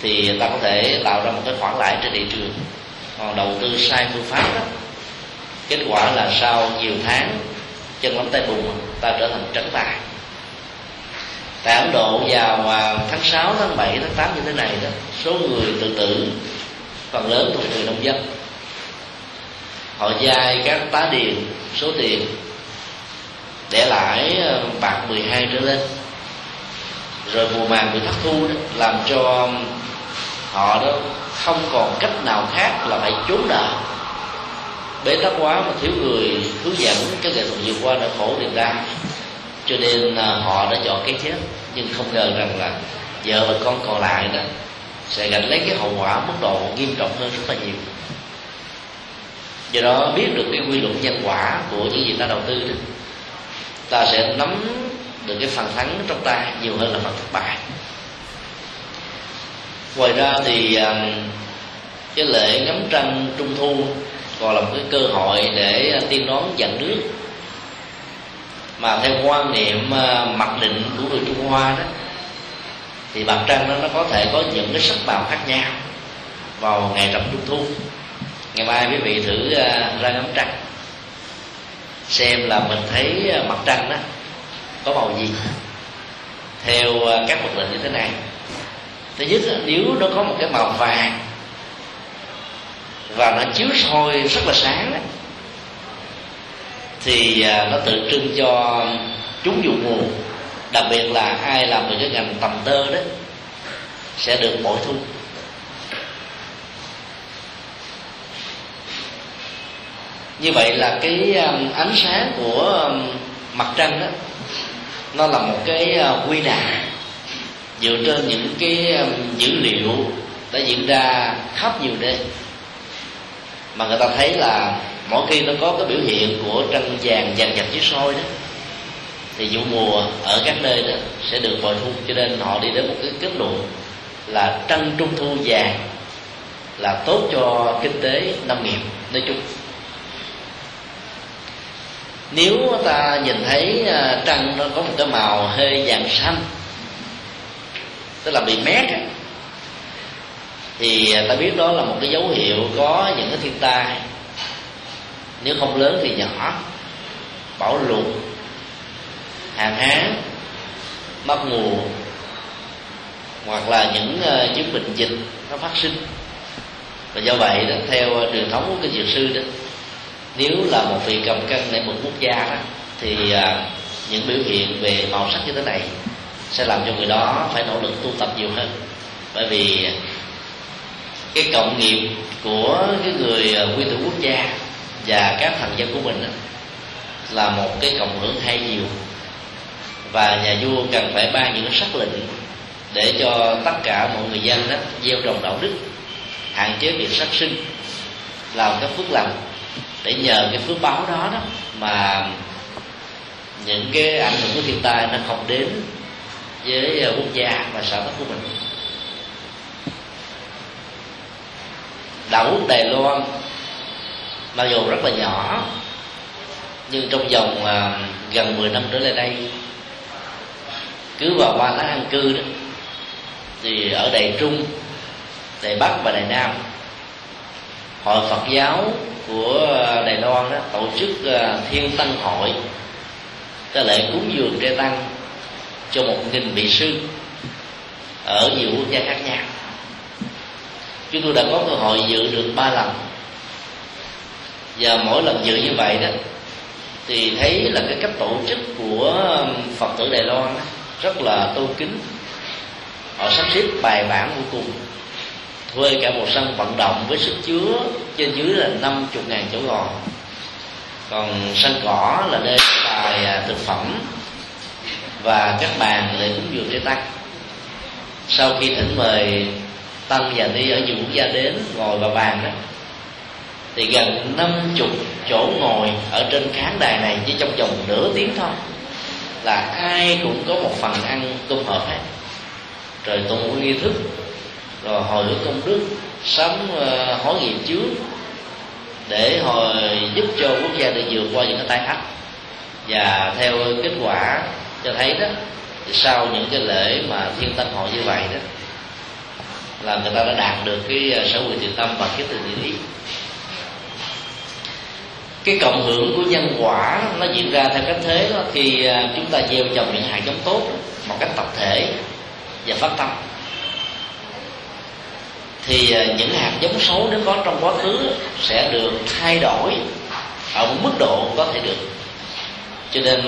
thì ta có thể tạo ra một cái khoản lãi trên thị trường. Còn đầu tư sai phương pháp đó kết quả là sau nhiều tháng chân lắm tay bùn ta trở thành trấn tài. Tại ấn độ vào à, tháng 6, tháng 7, tháng 8 như thế này đó số người tự tử phần lớn thuộc người nông dân họ dai các tá điền số tiền để lãi ờ, bạc 12 trở lên. Rồi mùa màng bị thất thu đó, làm cho họ đó không còn cách nào khác là phải trốn nợ bế tắc quá mà thiếu người hướng dẫn cái nghệ thuật vượt qua nỗi khổ niềm đau. Cho nên ờ, họ đã chọn cái chết nhưng không ngờ rằng là vợ và con còn lại đó sẽ gánh lấy cái hậu quả mức độ nghiêm trọng hơn rất là nhiều do đó biết được cái quy luật nhân quả của những gì ta đầu tư đó, ta sẽ nắm được cái phần thắng trong tay nhiều hơn là phần thất bại. Ngoài ra thì um, cái lễ ngắm trăng trung thu còn là một cái cơ hội để tiên đón dặn nước. Mà theo quan niệm uh, mặc định của người Trung Hoa đó, thì mặt trăng đó nó có thể có những cái sắc màu khác nhau vào ngày rằm trung thu ngày mai quý vị thử ờ, ra ngắm trăng. Xem là mình thấy ờ, mặt trăng đó có màu gì. Theo ờ, các vật lệnh như thế này. Thứ nhất nếu nó có một cái màu vàng và nó chiếu soi rất là sáng thì nó tượng trưng cho chúng dụ mùa đặc biệt là ai làm về cái ngành tầm tơ đó sẽ được bội thu. Như vậy là cái um, ánh sáng của um, mặt trăng đó, nó là một cái ờ, quy đà dựa trên những cái um, dữ liệu đã diễn ra khắp nhiều nơi mà người ta thấy là mỗi khi nó có cái biểu hiện của trăng vàng vàng dập chiếu soi đó, thì vụ mùa ở các nơi đó sẽ được bội thu cho nên họ đi đến một cái kết luận là trăng trung thu vàng là tốt cho kinh tế nông nghiệp, nói chung nếu ta nhìn thấy à, trăng nó có một cái màu hơi vàng xanh tức là bị mét thì ta biết đó là một cái dấu hiệu có những cái thiên tai. Nếu không lớn thì nhỏ bão lụt hạn hán mất mùa hoặc là những uh, chứng bệnh dịch nó phát sinh. Và do vậy đó theo à, truyền thống của cái dược sư đó nếu là một vị cầm cân để một quốc gia đó thì à, những biểu hiện về màu sắc như thế này sẽ làm cho người đó phải nỗ lực tu tập nhiều hơn. Bởi vì cái cộng nghiệp của cái người à, nguyên thủ quốc gia và các thành dân của mình đó, là một cái cộng hưởng hay nhiều. Và nhà vua cần phải ban những sắc lệnh để cho tất cả mọi người dân đó gieo trồng đạo đức hạn chế việc sát sinh làm các phước lành để nhờ cái phước báo đó đó mà những cái ảnh hưởng của thiên tai nó không đến với ờ, quốc gia và xã tắc của mình. Đảo quốc đài loan mặc dù rất là nhỏ nhưng trong vòng uh, gần 10 năm trở lại đây cứ vào ba tháng an cư đó thì ở đài trung đài bắc và đài nam hội phật giáo của đài loan đó tổ chức ờ, thiên tăng hội, cái lễ cúng dường tre tăng cho một nghìn vị sư ở nhiều quốc gia khác nhau. Chúng tôi đã có cơ hội dự được ba lần. Và mỗi lần dự như vậy đó, thì thấy là cái cách tổ chức của phật tử đài loan rất là tôn kính. Họ sắp xếp bài bản vô cùng thuê cả một sân vận động với sức chứa trên dưới là năm chục ngàn chỗ ngồi. Còn sân cỏ là nơi bài à, thực phẩm. Và các bàn để cúng dường để tăng. Sau khi thỉnh mời tăng và ni ở nhiều quốc gia đến ngồi vào bàn đó, thì gần năm chục chỗ ngồi ở trên khán đài này chỉ trong vòng nửa tiếng thôi, là ai cũng có một phần ăn cơm hộp hết. Rồi tụng nghi thức rồi hồi hướng công đức sống uh, ờ, hối nghiệp trước để hồi giúp cho quốc gia được vượt qua những cái tai ách và theo kết quả cho thấy đó thì sau những cái lễ mà thiên tân hội như vậy đó là người ta đã đạt được cái ờ, sở quyền thiện tâm và cái từ thiện ý cái cộng hưởng của nhân quả nó diễn ra theo cách thế đó khi ờ, chúng ta gieo trồng những hạt giống tốt một cách tập thể và phát tâm thì à, những hạt giống xấu nếu có trong quá khứ sẽ được thay đổi ở một mức độ có thể được. Cho nên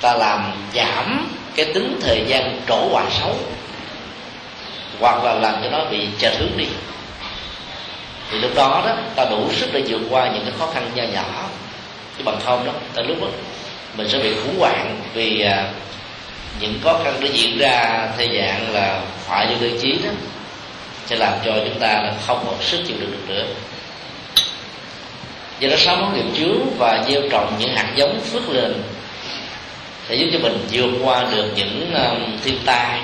ta làm giảm cái tính thời gian trổ quả xấu, hoặc là làm cho nó bị chệch hướng đi. Thì lúc đó đó, ta đủ sức để vượt qua những cái khó khăn nho nhỏ chứ bằng không đó ta lúc đó mình sẽ bị khủng hoảng vì à, những khó khăn nó diễn ra theo dạng là hoại vô tư trí đó sẽ làm cho chúng ta là không còn sức chịu đựng được nữa. Do đó sáu món nghiệp chướng và gieo trồng những hạt giống phước lên sẽ giúp cho mình vượt qua được những um, thiên tai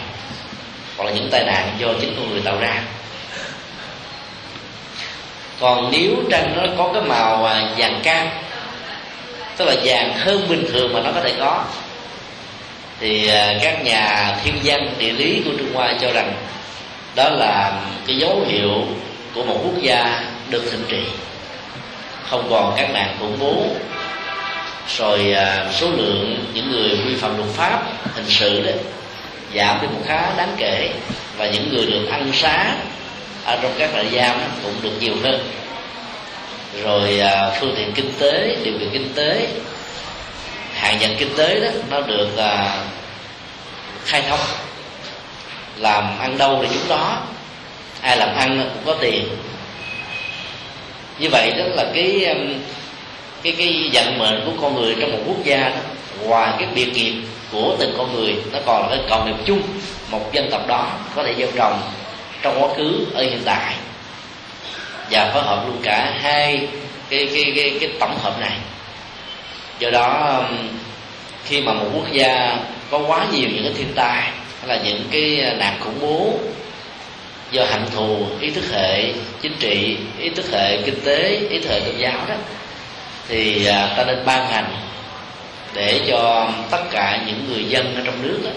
hoặc là những tai nạn do chính con người tạo ra. Còn nếu tranh nó có cái màu à, vàng cam tức là vàng hơn bình thường mà nó có thể có thì à, các nhà thiên văn địa lý của trung hoa cho rằng đó là cái dấu hiệu của một quốc gia được thịnh trị. Không còn các nạn khủng bố, rồi à, số lượng những người vi phạm luật pháp, hình sự đấy, giảm đi một khá đáng kể, và những người được ăn xá ở trong các trại giam cũng được nhiều hơn. Rồi à, phương tiện kinh tế, điều kiện kinh tế hàng nhận kinh tế đó, nó được à, khai thông làm ăn đâu thì chúng đó ai làm ăn cũng có tiền. Như vậy đó là cái um, cái cái vận mệnh của con người trong một quốc gia đó. Ngoài cái biệt nghiệp của từng con người, nó còn là cái cộng nghiệp chung một dân tộc đó có thể gieo trồng trong quá khứ ở hiện tại. Và phối hợp luôn cả hai cái cái cái cái tổng hợp này. Do đó um, khi mà một quốc gia có quá nhiều những cái thiên tai hay là những cái à, nạn khủng bố do hận thù ý thức hệ chính trị ý thức hệ kinh tế ý thức hệ tôn giáo đó. Thì à, ta nên ban hành để cho tất cả những người dân ở trong nước đó,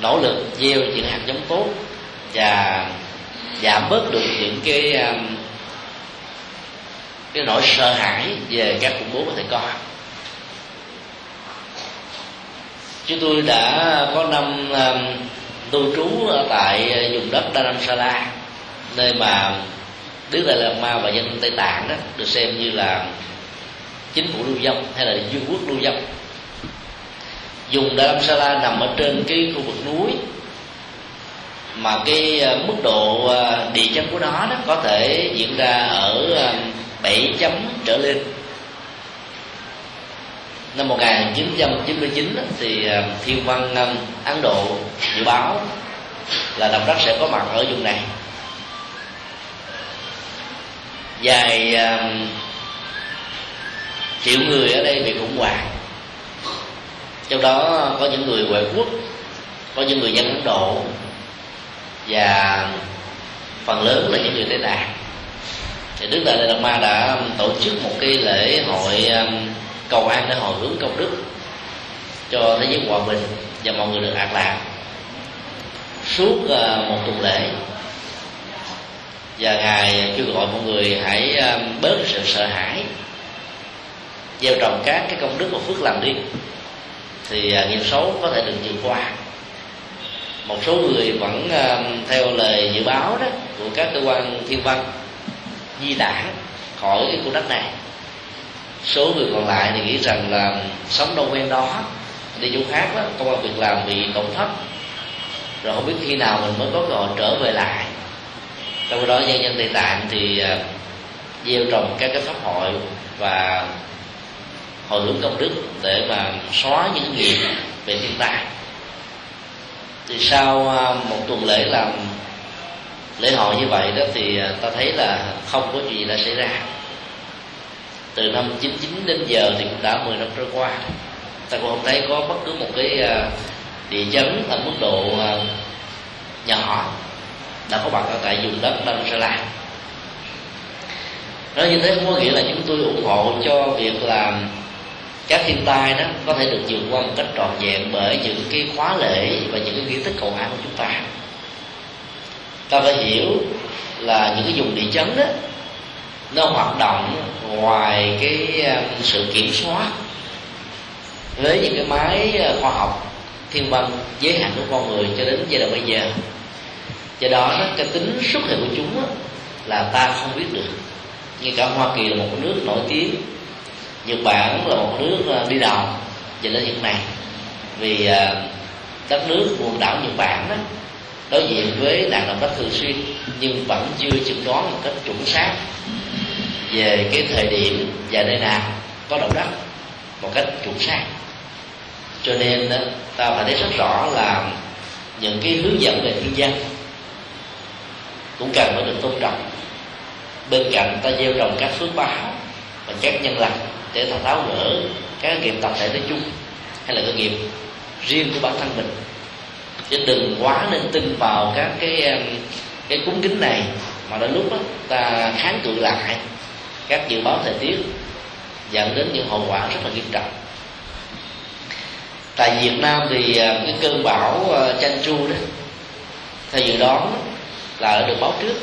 nỗ lực gieo những hạt giống tốt và giảm bớt được những cái à, cái nỗi sợ hãi về các khủng bố có thể có. Chúng tôi đã có năm um, tu trú ở tại vùng đất Dharamsala nơi mà Đức Đại Lạt Ma và dân Tây Tạng đó được xem như là chính phủ lưu vong hay là vương quốc lưu vong. Dùng Dharamsala nằm ở trên cái khu vực núi mà cái ờ, mức độ ờ, địa chất của nó đó có thể diễn ra ở 7 chấm trở lên năm 1999 thì ờ, thiên văn ờ, Ấn Độ dự báo là động đất sẽ có mặt ở vùng này. Dài ờ, triệu người ở đây bị khủng hoảng. Trong đó có những người ngoại quốc, có những người dân ấn độ, và phần lớn là những người tây tạng thì đức đại lạt ma đã tổ chức một cái lễ hội cầu an để hồi hướng công đức cho thế giới hòa bình và mọi người được an lạc. Suốt ờ, một tuần lễ, và ngài kêu gọi mọi người hãy ờ, bớt sự sợ hãi, gieo trồng các cái công đức và phước làm đi. Thì ờ, nghiệp xấu có thể được vượt qua. Một số người vẫn theo lời dự báo đó của các cơ quan thiên văn, di tản khỏi cái khu đất này số người còn lại thì nghĩ rằng là sống đâu quen đó, đi chỗ khác đó công an việc làm bị tổn thất. Rồi không biết khi nào mình mới có cơ hội trở về lại. Trong đó nhân dân tây tạng thì à, gieo trồng các cái pháp hội và hồi hướng công đức để mà xóa những nghiệp về thiên tai. Thì sau à, một tuần lễ làm lễ hội như vậy đó thì à, ta thấy là không có gì đã xảy ra từ năm 99 đến giờ thì cũng đã 10 năm trôi qua. Ta cũng không thấy có bất cứ một cái à, địa chấn ở mức độ à, nhỏ đã có mặt ở tại vùng đất Darussalam nói như thế không có nghĩa là chúng tôi ủng hộ cho việc là các thiên tai đó có thể được vượt qua một cách trọn vẹn bởi những cái khóa lễ và những cái nghi thức cầu an của chúng ta. Ta phải hiểu là những cái vùng địa chấn đó nó hoạt động ngoài cái ờ, sự kiểm soát với những cái máy ờ, khoa học thiên văn giới hạn của con người cho đến giai đoạn bây giờ. Do đó cái tính xuất hiện của chúng là ta không biết được. Như cả hoa kỳ là một nước nổi tiếng, nhật bản là một nước ờ, đi đầu về lĩnh vực này vì đất nước quần đảo nhật bản đó đối diện với nạn động đất thường xuyên nhưng vẫn chưa chẩn đoán một cách chuẩn xác về cái thời điểm và nơi nào có động đất một cách chuẩn xác. Cho nên đó, ta phải thấy rất rõ là những cái hướng dẫn về thiên dân cũng cần phải được tôn trọng. Bên cạnh ta gieo trồng các phước báo và các nhân lành để ta tháo gỡ các nghiệp tập thể nói chung hay là cái nghiệp riêng của bản thân mình. Chứ đừng quá nên tin vào các cái cái cúng kính này mà đến lúc đó ta kháng cự lại các dự báo thời tiết dẫn đến những hậu quả rất là nghiêm trọng. Tại Việt Nam thì à, cái cơn bão à, Chan Chu đó theo dự đoán là đã được báo trước.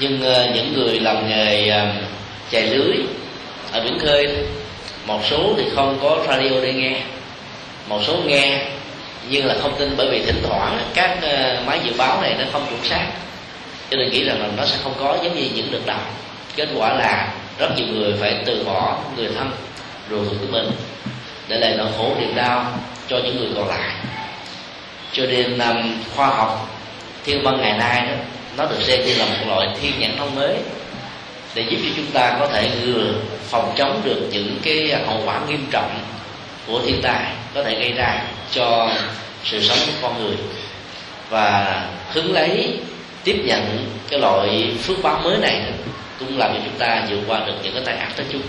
Nhưng à, những người làm nghề chạy lưới ở biển khơi, một số thì không có radio để nghe, một số nghe nhưng là không tin bởi vì thỉnh thoảng các máy dự báo này nó không chuẩn xác. Cho nên nghĩ rằng là nó sẽ không có giống như những đợt đầu kết quả là rất nhiều người phải từ bỏ người thân ruột của mình. Để lại nỗi khổ niềm đau cho những người còn lại. Cho nên um, khoa học thiên văn ngày nay đó nó được xem như là một loại thiên nhãn thông mới để giúp cho chúng ta có thể ngừa phòng chống được những cái hậu quả nghiêm trọng của thiên tai có thể gây ra cho sự sống của con người và hứng lấy tiếp nhận cái loại phước báo mới này cũng làm cho chúng ta vượt qua được những cái tai ác đó chung.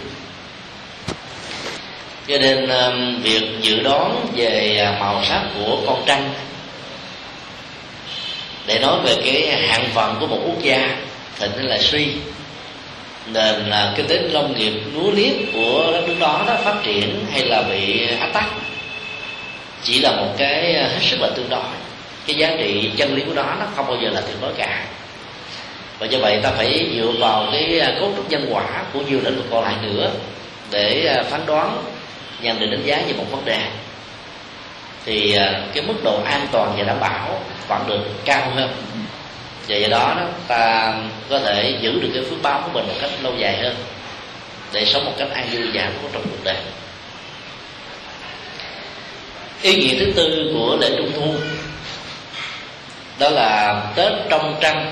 Cho nên um, việc dự đoán về à, màu sắc của con trăng, để nói về cái hạng phần của một quốc gia thịnh là suy. Nền là kinh tế nông nghiệp lúa liếp của đất nước đó, nó phát triển hay là bị ách tắc, chỉ là một cái à, hết sức là tương đối. Cái giá trị chân lý của đó nó không bao giờ là tuyệt đối cả và do vậy ta phải dựa vào cái à, cấu trúc nhân quả của nhiều lĩnh vực còn lại nữa để à, phán đoán nhằm để đánh giá về một vấn đề. Thì à, cái mức độ an toàn và đảm bảo vẫn được cao hơn. Và do đó, đó ta có thể giữ được cái phước báo của mình một cách lâu dài hơn để sống một cách an vui và hạnh phúc trong cuộc đời. Ý nghĩa thứ tư của lễ trung thu đó là tết trong trăng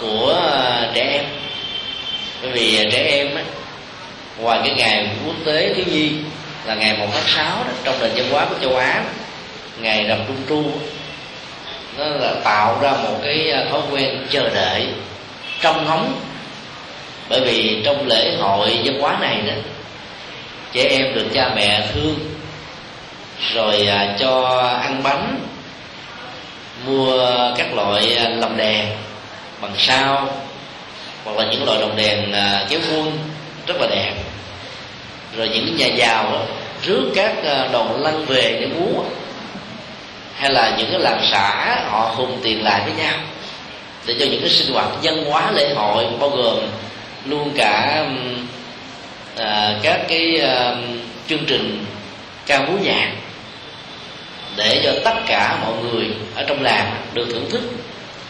của à, trẻ em. Bởi vì à, trẻ em á, ngoài cái ngày quốc tế thiếu nhi là ngày 1 tháng 6 đó, trong nền văn hóa của châu á ngày rằm trung thu nó là tạo ra một cái à, thói quen chờ đợi trong ngóng. Bởi vì trong lễ hội văn hóa này đó trẻ em được cha mẹ thương rồi cho ăn bánh mua các loại lồng đèn bằng sao hoặc là những loại lồng đèn à, kéo vuông rất là đẹp. Rồi những nhà giàu đó, rước các à, đoàn lăn về để múa hay là những cái làng xã họ hùng tiền lại với nhau để cho những cái sinh hoạt văn hóa lễ hội bao gồm luôn cả à, các cái à, chương trình ca múa nhạc để cho tất cả mọi người ở trong làng được thưởng thức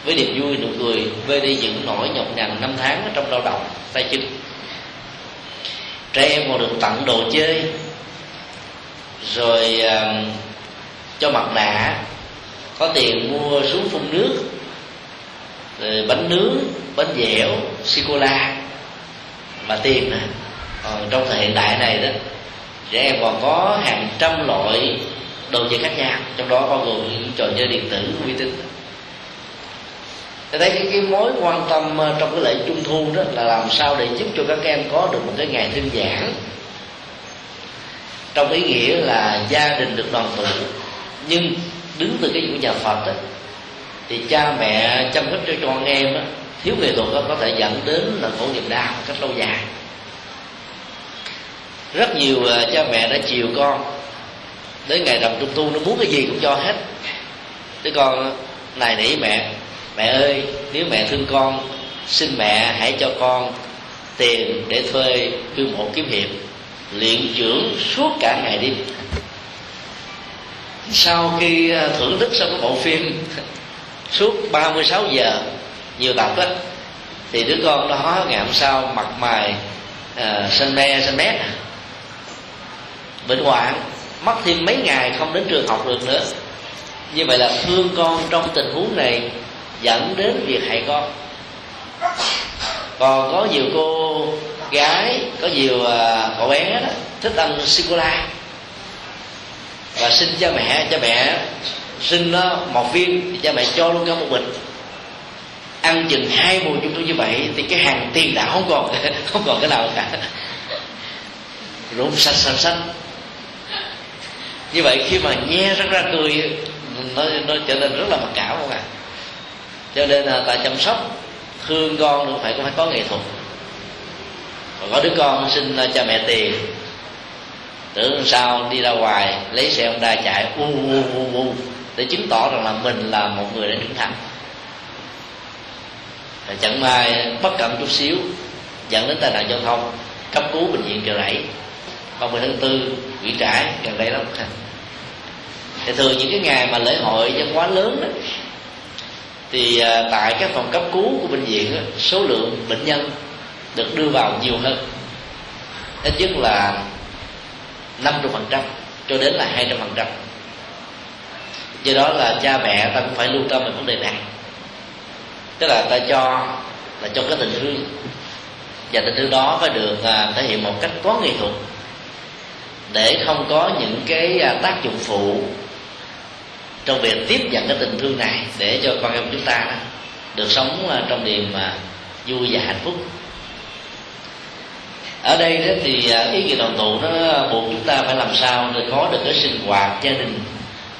với niềm vui nụ cười vơi đi những nỗi nhọc nhằn năm tháng ở trong lao động tay chân trẻ em còn được tặng đồ chơi rồi uh, cho mặt nạ có tiền mua xuống phun nước rồi bánh nướng bánh dẻo sô cô la mà tiền nè còn trong thời hiện đại này đó trẻ em còn có hàng trăm loại đồ chơi khác nhau trong đó bao gồm những trò chơi điện tử vi tính tôi thấy cái, cái mối quan tâm ờ, trong cái lễ trung thu đó là làm sao để giúp cho các em có được một cái ngày thư giãn. Trong ý nghĩa là gia đình được đoàn tụ nhưng đứng từ cái của nhà Phật đó, thì cha mẹ chăm sóc cho con em đó, thiếu nghệ thuật đó có thể dẫn đến là khổ niềm đau một cách lâu dài. Rất nhiều ờ, cha mẹ đã chiều con đến ngày rằm trung thu nó muốn cái gì cũng cho hết. Đứa con ờ, này nỉ mẹ mẹ ơi nếu mẹ thương con xin mẹ hãy cho con tiền để thuê cư mộ kiếm hiệp luyện trưởng suốt cả ngày đêm sau khi ờ, thưởng thức xong cái bộ phim suốt 36 giờ nhiều tập đó thì đứa con đó ngày hôm sau mặt mày uh, xanh me xanh mét. Bệnh hoạn mất thêm mấy ngày không đến trường học được nữa. Như vậy là thương con trong tình huống này dẫn đến việc hại con. Còn có nhiều cô gái có nhiều à, cậu bé đó, thích ăn sô cô la. Và xin cha mẹ cha mẹ xin nó một viên thì cha mẹ cho luôn cả một bịch ăn chừng hai mùa chung tôi như vậy thì cái hàng tiền đã không còn không còn cái nào cả. Rụng xanh xanh xanh như vậy khi mà nghe rất ra cười nó nó trở nên rất là mặc cảm không ạ? à? Cho nên là ta chăm sóc, thương con cũng phải cũng phải có nghệ thuật. Còn có đứa con xin cha mẹ tiền, tưởng sao đi ra ngoài, lấy xe ông đa chạy, u u u u để chứng tỏ rằng là mình là một người đã trưởng thành. Chẳng may bất cẩn chút xíu, dẫn đến tai nạn giao thông, cấp cứu bệnh viện chợ rẫy. Ba mười tháng tư nguyễn trãi gần đây lắm. Thì thường những cái ngày mà lễ hội văn hóa lớn đó thì à, tại các phòng cấp cứu của bệnh viện số lượng bệnh nhân được đưa vào nhiều hơn. Ít nhất là 50 phần trăm cho đến là 200 phần trăm. Do đó là cha mẹ ta cũng phải lưu tâm về vấn đề này. Tức là ta cho, là cho cái tình thương. Và tình thương đó phải được à, thể hiện một cách có nghệ thuật. Để không có những cái à, tác dụng phụ trong việc tiếp nhận cái tình thương này để cho con em chúng ta đó được sống à, trong niềm à, vui và hạnh phúc. Ở đây đó thì à, ý nghĩa đoàn tụ nó buộc chúng ta phải làm sao để có được cái sinh hoạt gia đình,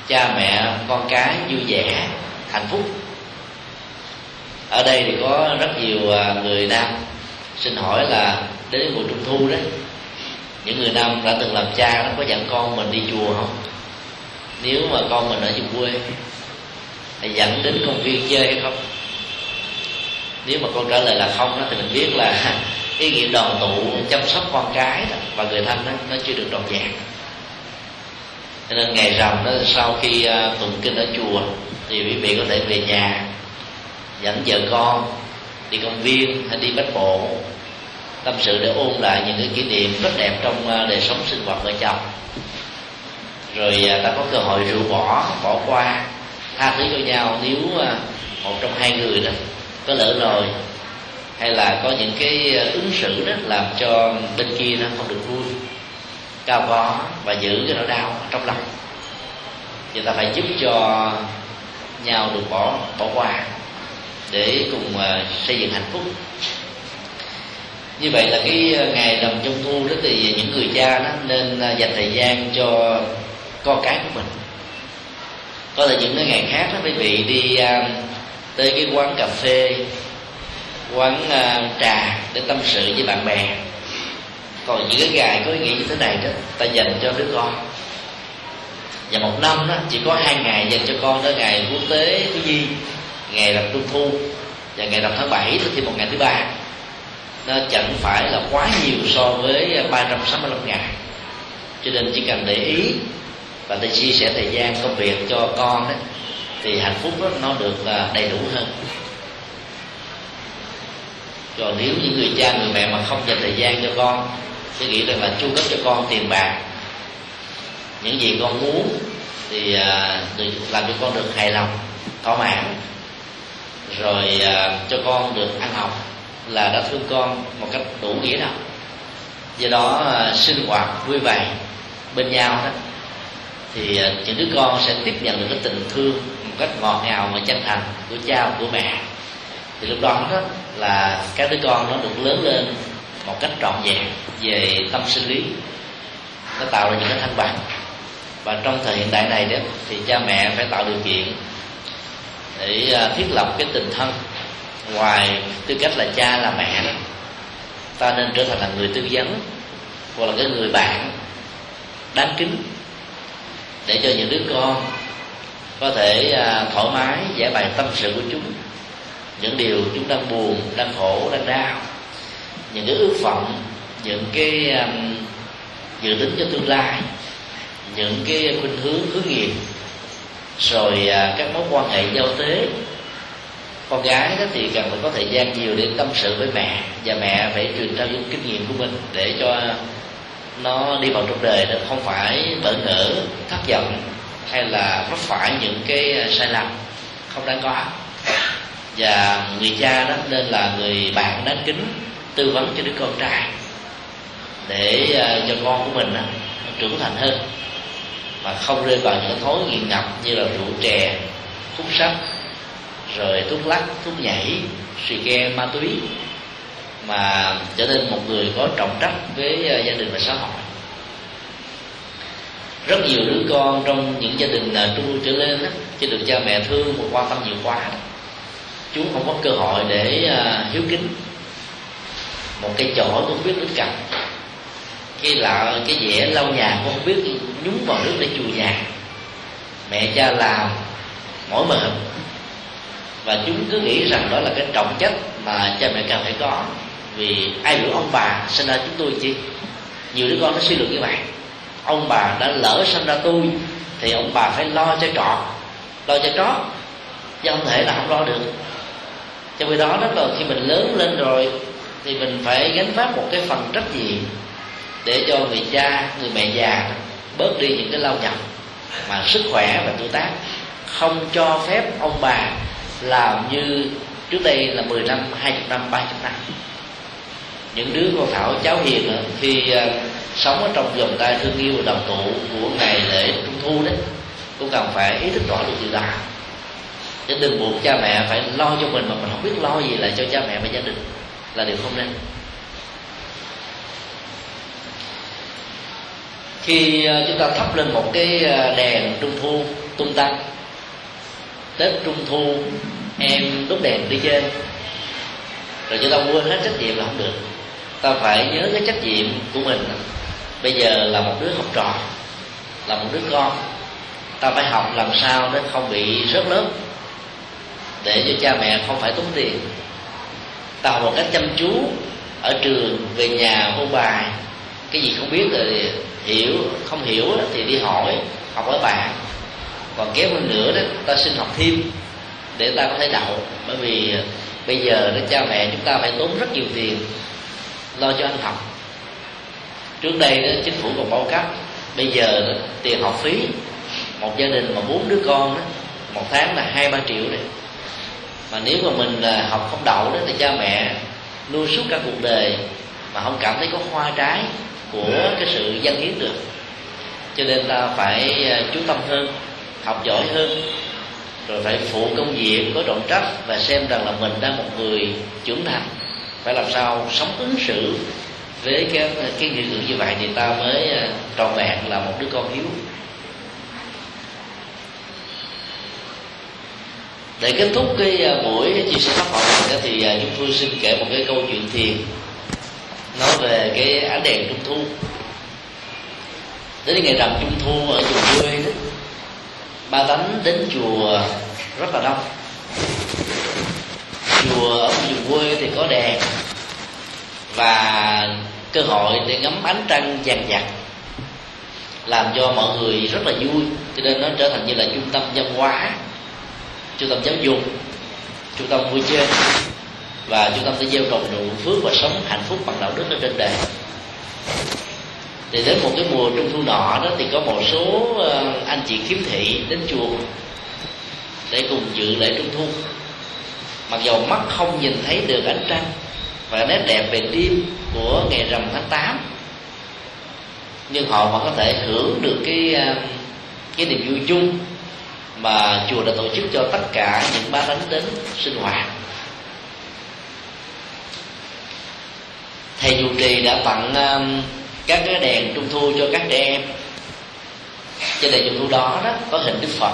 cha mẹ, con cái vui vẻ, hạnh phúc. Ở đây thì có rất nhiều người nam xin hỏi là đến mùa trung thu đó, những người nam đã từng làm cha, nó có dẫn con mình đi chùa không? Nếu mà con mình ở vùng quê thì dẫn đến công viên chơi hay không? Nếu mà con trả lời là không đó, thì mình biết là cái nghĩa đoàn tụ chăm sóc con cái đó, và người thân đó, nó chưa được trọn vẹn cho nên ngày rằm đó sau khi à, tụng kinh ở chùa thì quý vị có thể về nhà dẫn vợ con đi công viên hay đi bách bộ tâm sự để ôn lại những cái kỷ niệm rất đẹp trong à, đời sống sinh hoạt vợ chồng rồi à, ta có cơ hội rũ bỏ bỏ qua. Tha thứ cho nhau nếu à, một trong hai người đó có lỡ rồi hay là có những cái à, ứng xử đó làm cho bên kia nó không được vui. Cao có và giữ cái nỗi đau trong lòng. Thì ta phải giúp cho nhau được bỏ bỏ qua để cùng xây dựng hạnh phúc. Như vậy là cái ngày rằm trung thu đó thì những người cha đó nên dành thời gian cho con cái của mình. Có là những cái ngày khác đó quý vị đi uh, tới cái quán cà phê quán uh, trà để tâm sự với bạn bè. Còn những cái ngày có ý nghĩa như thế này đó ta dành cho đứa con. Và một năm đó chỉ có hai ngày dành cho con đó ngày quốc tế thứ nhi ngày rằm trung thu và ngày rằm tháng bảy thì một ngày thứ ba. Nó chẳng phải là quá nhiều so với 365 ngày. Cho nên chỉ cần để ý và để chia sẻ thời gian công việc cho con đó, thì hạnh phúc đó, nó được à, đầy đủ hơn. Còn nếu những người cha, người mẹ mà không dành thời gian cho con, tôi nghĩ rằng là chu cấp cho con tiền bạc. Những gì con muốn thì à, làm cho con được hài lòng, thỏa mãn. Rồi à, cho con được ăn học là đã thương con một cách đủ nghĩa đâu do đó sinh hoạt vui vẻ bên nhau đó thì ờ, những đứa con sẽ tiếp nhận được cái tình thương một cách ngọt ngào và chân thành của cha, của mẹ. Thì lúc đó đó là các đứa con nó được lớn lên một cách trọn vẹn về tâm sinh lý. Nó tạo ra những cái thăng bằng. Và trong thời hiện đại này đó, thì cha mẹ phải tạo điều kiện để ờ, thiết lập cái tình thân ngoài tư cách là cha là mẹ đó. Ta nên trở thành là người tư vấn hoặc là cái người bạn đáng kính để cho những đứa con có thể à, thoải mái giải bày tâm sự của chúng những điều chúng đang buồn đang khổ đang đau những cái ước vọng những cái um, dự tính cho tương lai những cái khuynh hướng hướng nghiệp rồi à, các mối quan hệ giao tế. Con gái đó thì cần phải có thời gian nhiều để tâm sự với mẹ và mẹ phải truyền trao những kinh nghiệm của mình để cho nó đi vào trong đời nó không phải bỡ ngỡ thất vọng hay là mắc phải những cái à, sai lầm không đáng có. Và người cha đó nên là người bạn đáng kính tư vấn cho đứa con trai để à, cho con của mình đó, trưởng thành hơn. Mà không rơi vào những thói nghiện ngập như là rượu chè hút sách rồi thuốc lắc thuốc nhảy xì ke ma túy mà trở nên một người có trọng trách với ờ, gia đình và xã hội. Rất nhiều đứa con trong những gia đình ờ, trung trở lên đó, chỉ được cha mẹ thương và quan tâm nhiều quá đó. chúng không có cơ hội để uh, hiếu kính. Một cái chỗ cũng không biết nước cầm cái là cái dĩa lau nhà cũng không biết nhúng vào nước để chùi nhà. Mẹ cha làm mỗi mệt. Và chúng cứ nghĩ rằng đó là cái trọng trách mà cha mẹ cần phải có vì ai biểu ông bà sinh ra chúng tôi chi nhiều đứa con nó suy luận như vậy. Ông bà đã lỡ sinh ra tôi thì ông bà phải lo cho trọn lo cho chó chứ không thể là không lo được. Trong khi đó đó là khi mình lớn lên rồi thì mình phải gánh vác một cái phần trách nhiệm để cho người cha người mẹ già bớt đi những cái lao nhọc mà sức khỏe và tuổi tác. Không cho phép ông bà làm như trước đây là 10 năm, 20 năm, 30 năm những đứa con thảo, cháu hiền khi ờ, sống ở trong vòng tay thương yêu và đồng tụ của ngày lễ trung thu đấy, cũng cần phải ý thức rõ được điều đó. Chứ đừng buộc cha mẹ phải lo cho mình mà mình không biết lo gì lại cho cha mẹ và gia đình là điều không nên. Khi ờ, chúng ta thắp lên một cái ờ, đèn trung thu tung tăng, tết trung thu em đốt đèn đi chơi, rồi chúng ta quên hết trách nhiệm là không được ta phải nhớ cái trách nhiệm của mình. Bây giờ là một đứa học trò, là một đứa con. Ta phải học làm sao để không bị rớt lớp, để cho cha mẹ không phải tốn tiền. Ta học một cách chăm chú ở trường, về nhà ôn bài. Cái gì không biết thì hiểu, không hiểu thì đi hỏi, học ở bạn còn kéo hơn nữa đó, ta xin học thêm để ta có thể đậu. Bởi vì bây giờ đó, cha mẹ chúng ta phải tốn rất nhiều tiền lo cho anh học trước đây đó chính phủ còn bao cấp bây giờ đó, tiền học phí một gia đình mà bốn đứa con đó một tháng là hai ba triệu đấy. Mà nếu mà mình là học không đậu đó thì cha mẹ nuôi suốt cả cuộc đời mà không cảm thấy có hoa trái của cái sự dân hiến được. Cho nên ta phải à, chú tâm hơn học giỏi hơn rồi phải phụ công việc có trọng trách và xem rằng là mình đang một người trưởng thành phải làm sao sống ứng xử với cái cái nghị lượng như vậy thì ta mới à, trọn vẹn là một đứa con hiếu. Để kết thúc cái à, buổi chia sẻ pháp học này thì à, chúng tôi xin kể một cái câu chuyện thiền nói về cái ánh đèn trung thu. Đến ngày rằm trung thu ở vùng quê đó, ba tánh đến chùa rất là đông chùa ở vùng quê thì có đèn. Và cơ hội để ngắm ánh trăng vàng vặt, làm cho mọi người rất là vui. Cho nên nó trở thành như là trung tâm văn hóa, trung tâm giáo dục, trung tâm vui chơi, và trung tâm để gieo trồng nụ phước và sống hạnh phúc bằng đạo đức ở trên đời thì đến một cái mùa trung thu nọ đó thì có một số ờ, anh chị kiếm thị đến chùa để cùng dự lễ trung thu mặc dù mắt không nhìn thấy được ánh trăng và nét đẹp về đêm của ngày rằm tháng 8 nhưng họ vẫn có thể hưởng được cái à, cái niềm vui chung mà chùa đã tổ chức cho tất cả những bá tánh đến sinh hoạt. Thầy chủ trì đã tặng um, các cái đèn trung thu cho các trẻ em. Trên đèn trung thu đó đó có hình đức phật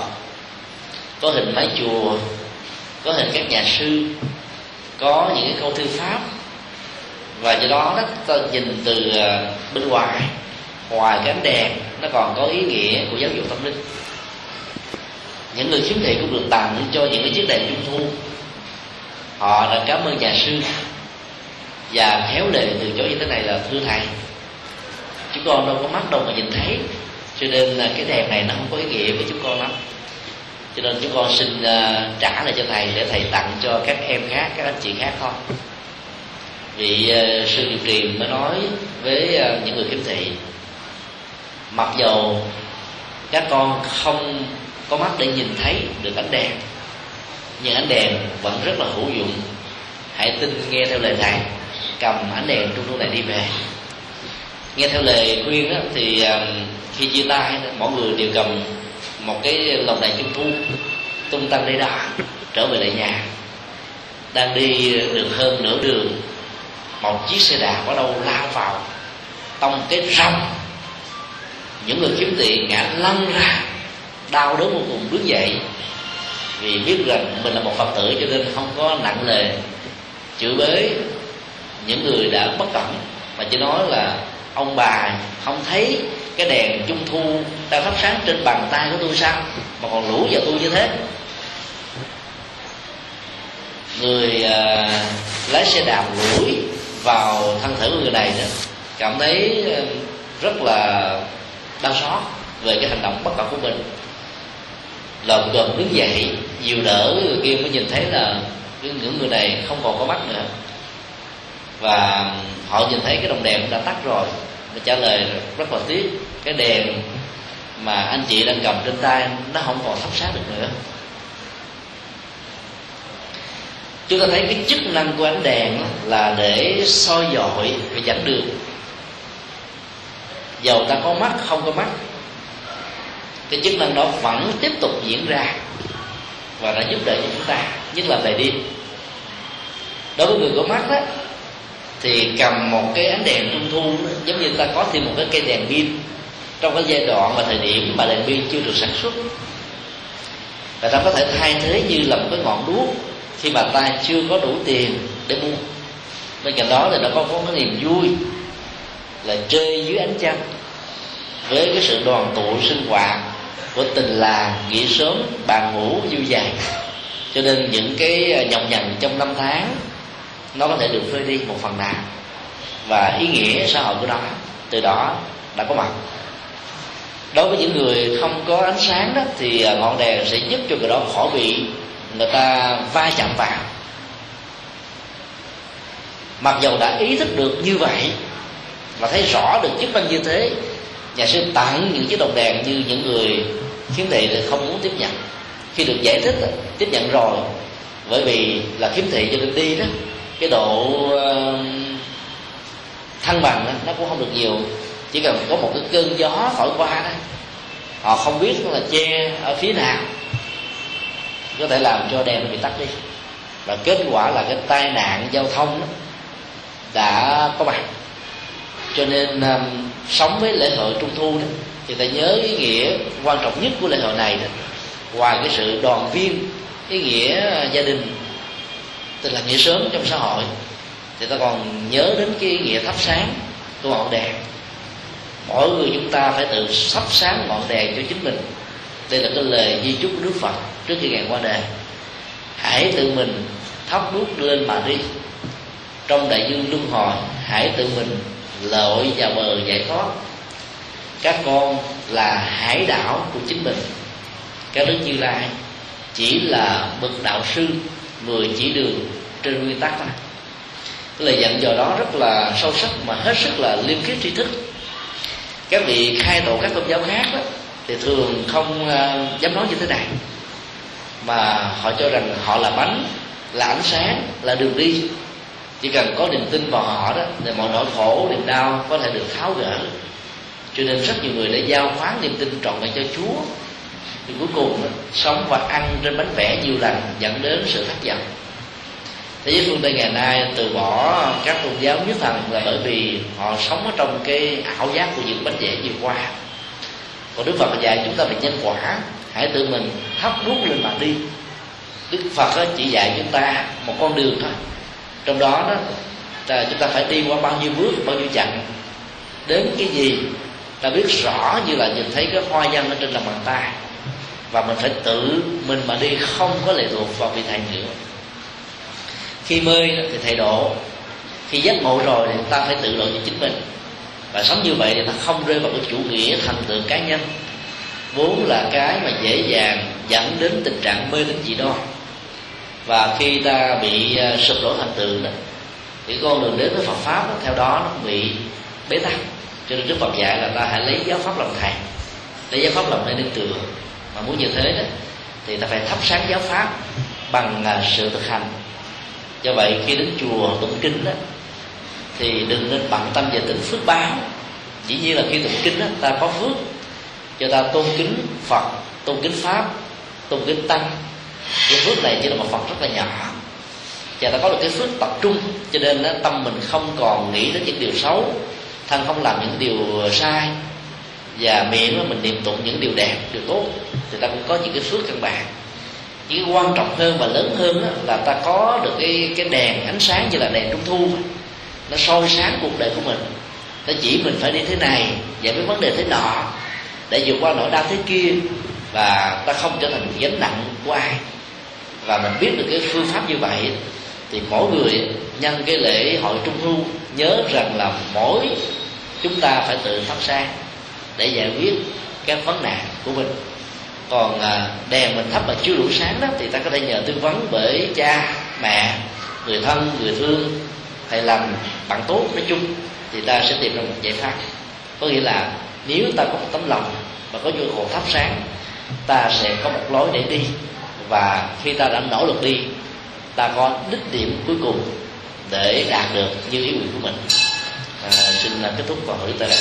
có hình mái chùa có hình các nhà sư, có những cái câu thư pháp. Và do đó đó, ta nhìn từ ờ, bên ngoài ngoài cái ánh đèn, nó còn có ý nghĩa của giáo dục tâm linh. Những người khiếm thị cũng được tặng cho những cái chiếc đèn trung thu. Họ đã cảm ơn nhà sư và khéo lề từ chỗ như thế này là thưa thầy. Chúng con đâu có mắt đâu mà nhìn thấy, cho nên là cái đèn này nó không có ý nghĩa với chúng con lắm cho nên chúng con xin uh, trả lại cho thầy để thầy tặng cho các em khác các anh chị khác thôi vị uh, sư điều trì mới nói với uh, những người khiếm thị mặc dầu các con không có mắt để nhìn thấy được ánh đèn nhưng ánh đèn vẫn rất là hữu dụng. Hãy tin nghe theo lời thầy cầm ánh đèn trong lúc này đi về. Nghe theo lời khuyên đó, thì khi chia tay mọi người đều cầm một cái lồng đèn trung thu tung tăng đi đà, trở về lại nhà. Đang đi được hơn nửa đường, một chiếc xe đạp ở đâu lao vào, tông cái rong những người kiếm tiền ngã lăn ra, đau đớn vô cùng đứng dậy. Vì biết rằng mình là một phật tử cho nên không có nặng nề. Chửi bới những người đã bất cẩn, mà chỉ nói là ông bà không thấy cái đèn trung thu đang thắp sáng trên bàn tay của tôi sao? Mà còn lũ vào tôi như thế. Người uh, lái xe đạp lũi vào thân thể của người này đó cảm thấy à, rất là đau xót về cái hành động bất cẩn của mình. Lợm cợm đứng dậy dìu đỡ người kia mới nhìn thấy là những người này không còn có mắt nữa và họ nhìn thấy cái đồng đèn cũng đã tắt rồi. Và trả lời rất là tiếc, cái đèn mà anh chị đang cầm trên tay nó không còn thắp sáng được nữa. Chúng ta thấy cái chức năng của ánh đèn là để soi dọi và dẫn đường. Dầu ta có mắt, không có mắt, cái chức năng đó vẫn tiếp tục diễn ra và đã giúp đỡ cho chúng ta, nhất là về đêm. Đối với người có mắt đó thì cầm một cái ánh đèn trung thu đó, giống như ta có thêm một cái cây đèn pin. Trong cái giai đoạn và thời điểm mà đèn pin chưa được sản xuất và ta có thể thay thế như là một cái ngọn đuốc khi mà ta chưa có đủ tiền để mua. Bên cạnh đó thì nó có, có cái niềm vui là chơi dưới ánh trăng với cái sự đoàn tụ sinh hoạt của tình làng nghỉ sớm bàn ngủ vui dài. Cho nên những cái à, nhọc nhằn trong năm tháng nó có thể được phơi đi một phần nào. Và ý nghĩa xã hội của nó, từ đó đã có mặt. Đối với những người không có ánh sáng đó, thì à, ngọn đèn sẽ giúp cho người đó khỏi bị người ta va chạm vào. Mặc dầu đã ý thức được như vậy và thấy rõ được chức năng như thế, nhà sư tặng những chiếc đồng đèn như những người khiếm thị thì không muốn tiếp nhận. Khi được giải thích à, tiếp nhận rồi, bởi vì là khiếm thị cho nên đi đó cái độ thăng bằng đó, nó cũng không được nhiều. Chỉ cần có một cái cơn gió thổi qua đó họ không biết là che ở phía nào có thể làm cho đèn bị tắt đi. Và kết quả là cái tai nạn giao thông đó đã có mặt. Cho nên um, sống với lễ hội trung thu đó thì ta nhớ ý nghĩa quan trọng nhất của lễ hội này đó ngoài cái sự đoàn viên ý nghĩa gia đình tức là nghĩa sớm trong xã hội. Thì ta còn nhớ đến cái nghĩa thắp sáng của ngọn đèn. Mỗi người chúng ta phải tự thắp sáng ngọn đèn cho chính mình. Đây là cái lời di chúc của đức phật trước khi ngài qua đời. Hãy tự mình thắp đuốc lên mà đi. Trong đại dương luân hồi, hãy tự mình lội vào bờ giải thoát. Các con là hải đảo của chính mình. Các đức như lai chỉ là bậc đạo sư người chỉ đường trên nguyên tắc thôi. Cái lời dặn dò đó rất là sâu sắc mà hết sức là liêm khiết tri thức. Các vị khai tổ các tôn giáo khác đó, thì thường không uh, dám nói như thế này. Mà họ cho rằng họ là bánh là ánh sáng là đường đi. Chỉ cần có niềm tin vào họ đó thì mọi nỗi khổ niềm đau có thể được tháo gỡ. Cho nên rất nhiều người đã giao khoán niềm tin trọn vẹn cho chúa thì cuối cùng đó, sống và ăn trên bánh vẽ nhiều lần dẫn đến sự thất vọng. Thế giới phương tây ngày nay từ bỏ các tôn giáo nhất thần là bởi vì họ sống ở trong cái ảo giác của những bánh vẽ vừa qua còn đức phật dạy chúng ta về nhân quả. Hãy tự mình thắp đuốc lên mà đi. Đức phật chỉ dạy chúng ta một con đường thôi. Trong đó đó là chúng ta phải đi qua bao nhiêu bước bao nhiêu chặng. Đến cái gì ta biết rõ như là nhìn thấy cái hoa văn ở trên lòng bàn tay và mình phải tự mình mà đi không có lệ thuộc vào vị thầy nữa. Khi mê thì thầy độ. Khi giác ngộ rồi thì ta phải tự độ cho chính mình. Và sống như vậy thì ta không rơi vào cái chủ nghĩa thành tựu cá nhân. Vốn là cái mà dễ dàng dẫn đến tình trạng mê tín dị đoan. Và khi ta bị à, sụp đổ thành tựu đó thì con đường đến với Phật pháp đó, theo đó nó bị bế tắc. Cho nên Đức Phật dạy là ta hãy lấy giáo pháp làm thầy. Lấy giáo pháp làm nơi nương tựa mà muốn như thế đó thì ta phải thắp sáng giáo pháp bằng à, sự thực hành. Do vậy khi đến chùa tụng kinh đó thì đừng nên bận tâm về tính phước báo. Chỉ nhiên là khi tụng kinh đó, ta có phước cho ta tôn kính phật tôn kính pháp tôn kính tăng. Cái phước này chỉ là một phần rất là nhỏ và ta có được cái phước tập trung. Cho nên đó, tâm mình không còn nghĩ đến những điều xấu thân không làm những điều sai và miệng mình niệm tụng những điều đẹp điều tốt. Thì ta cũng có những cái phước căn bản. Chỉ quan trọng hơn và lớn hơn đó, là ta có được cái cái đèn ánh sáng như là đèn trung thu nó soi sáng cuộc đời của mình. Nó chỉ mình phải đi thế này giải quyết vấn đề thế nọ để vượt qua nỗi đau thế kia. Và ta không trở thành gánh nặng của ai. Và mình biết được cái phương pháp như vậy thì mỗi người nhân cái lễ hội trung thu nhớ rằng là mỗi chúng ta phải tự thắp sáng để giải quyết các vấn nạn của mình. Còn à, đèn mình thấp mà chưa đủ sáng đó thì ta có thể nhờ tư vấn bởi cha mẹ người thân người thương thầy lành bạn tốt nói chung thì ta sẽ tìm ra một giải pháp. Có nghĩa là nếu ta có một tấm lòng và có nhu cầu thắp sáng ta sẽ có một lối để đi. Và khi ta đã nỗ lực đi ta có đích điểm cuối cùng để đạt được như ý nguyện của mình. À, xin kết thúc câu hỏi tại đây.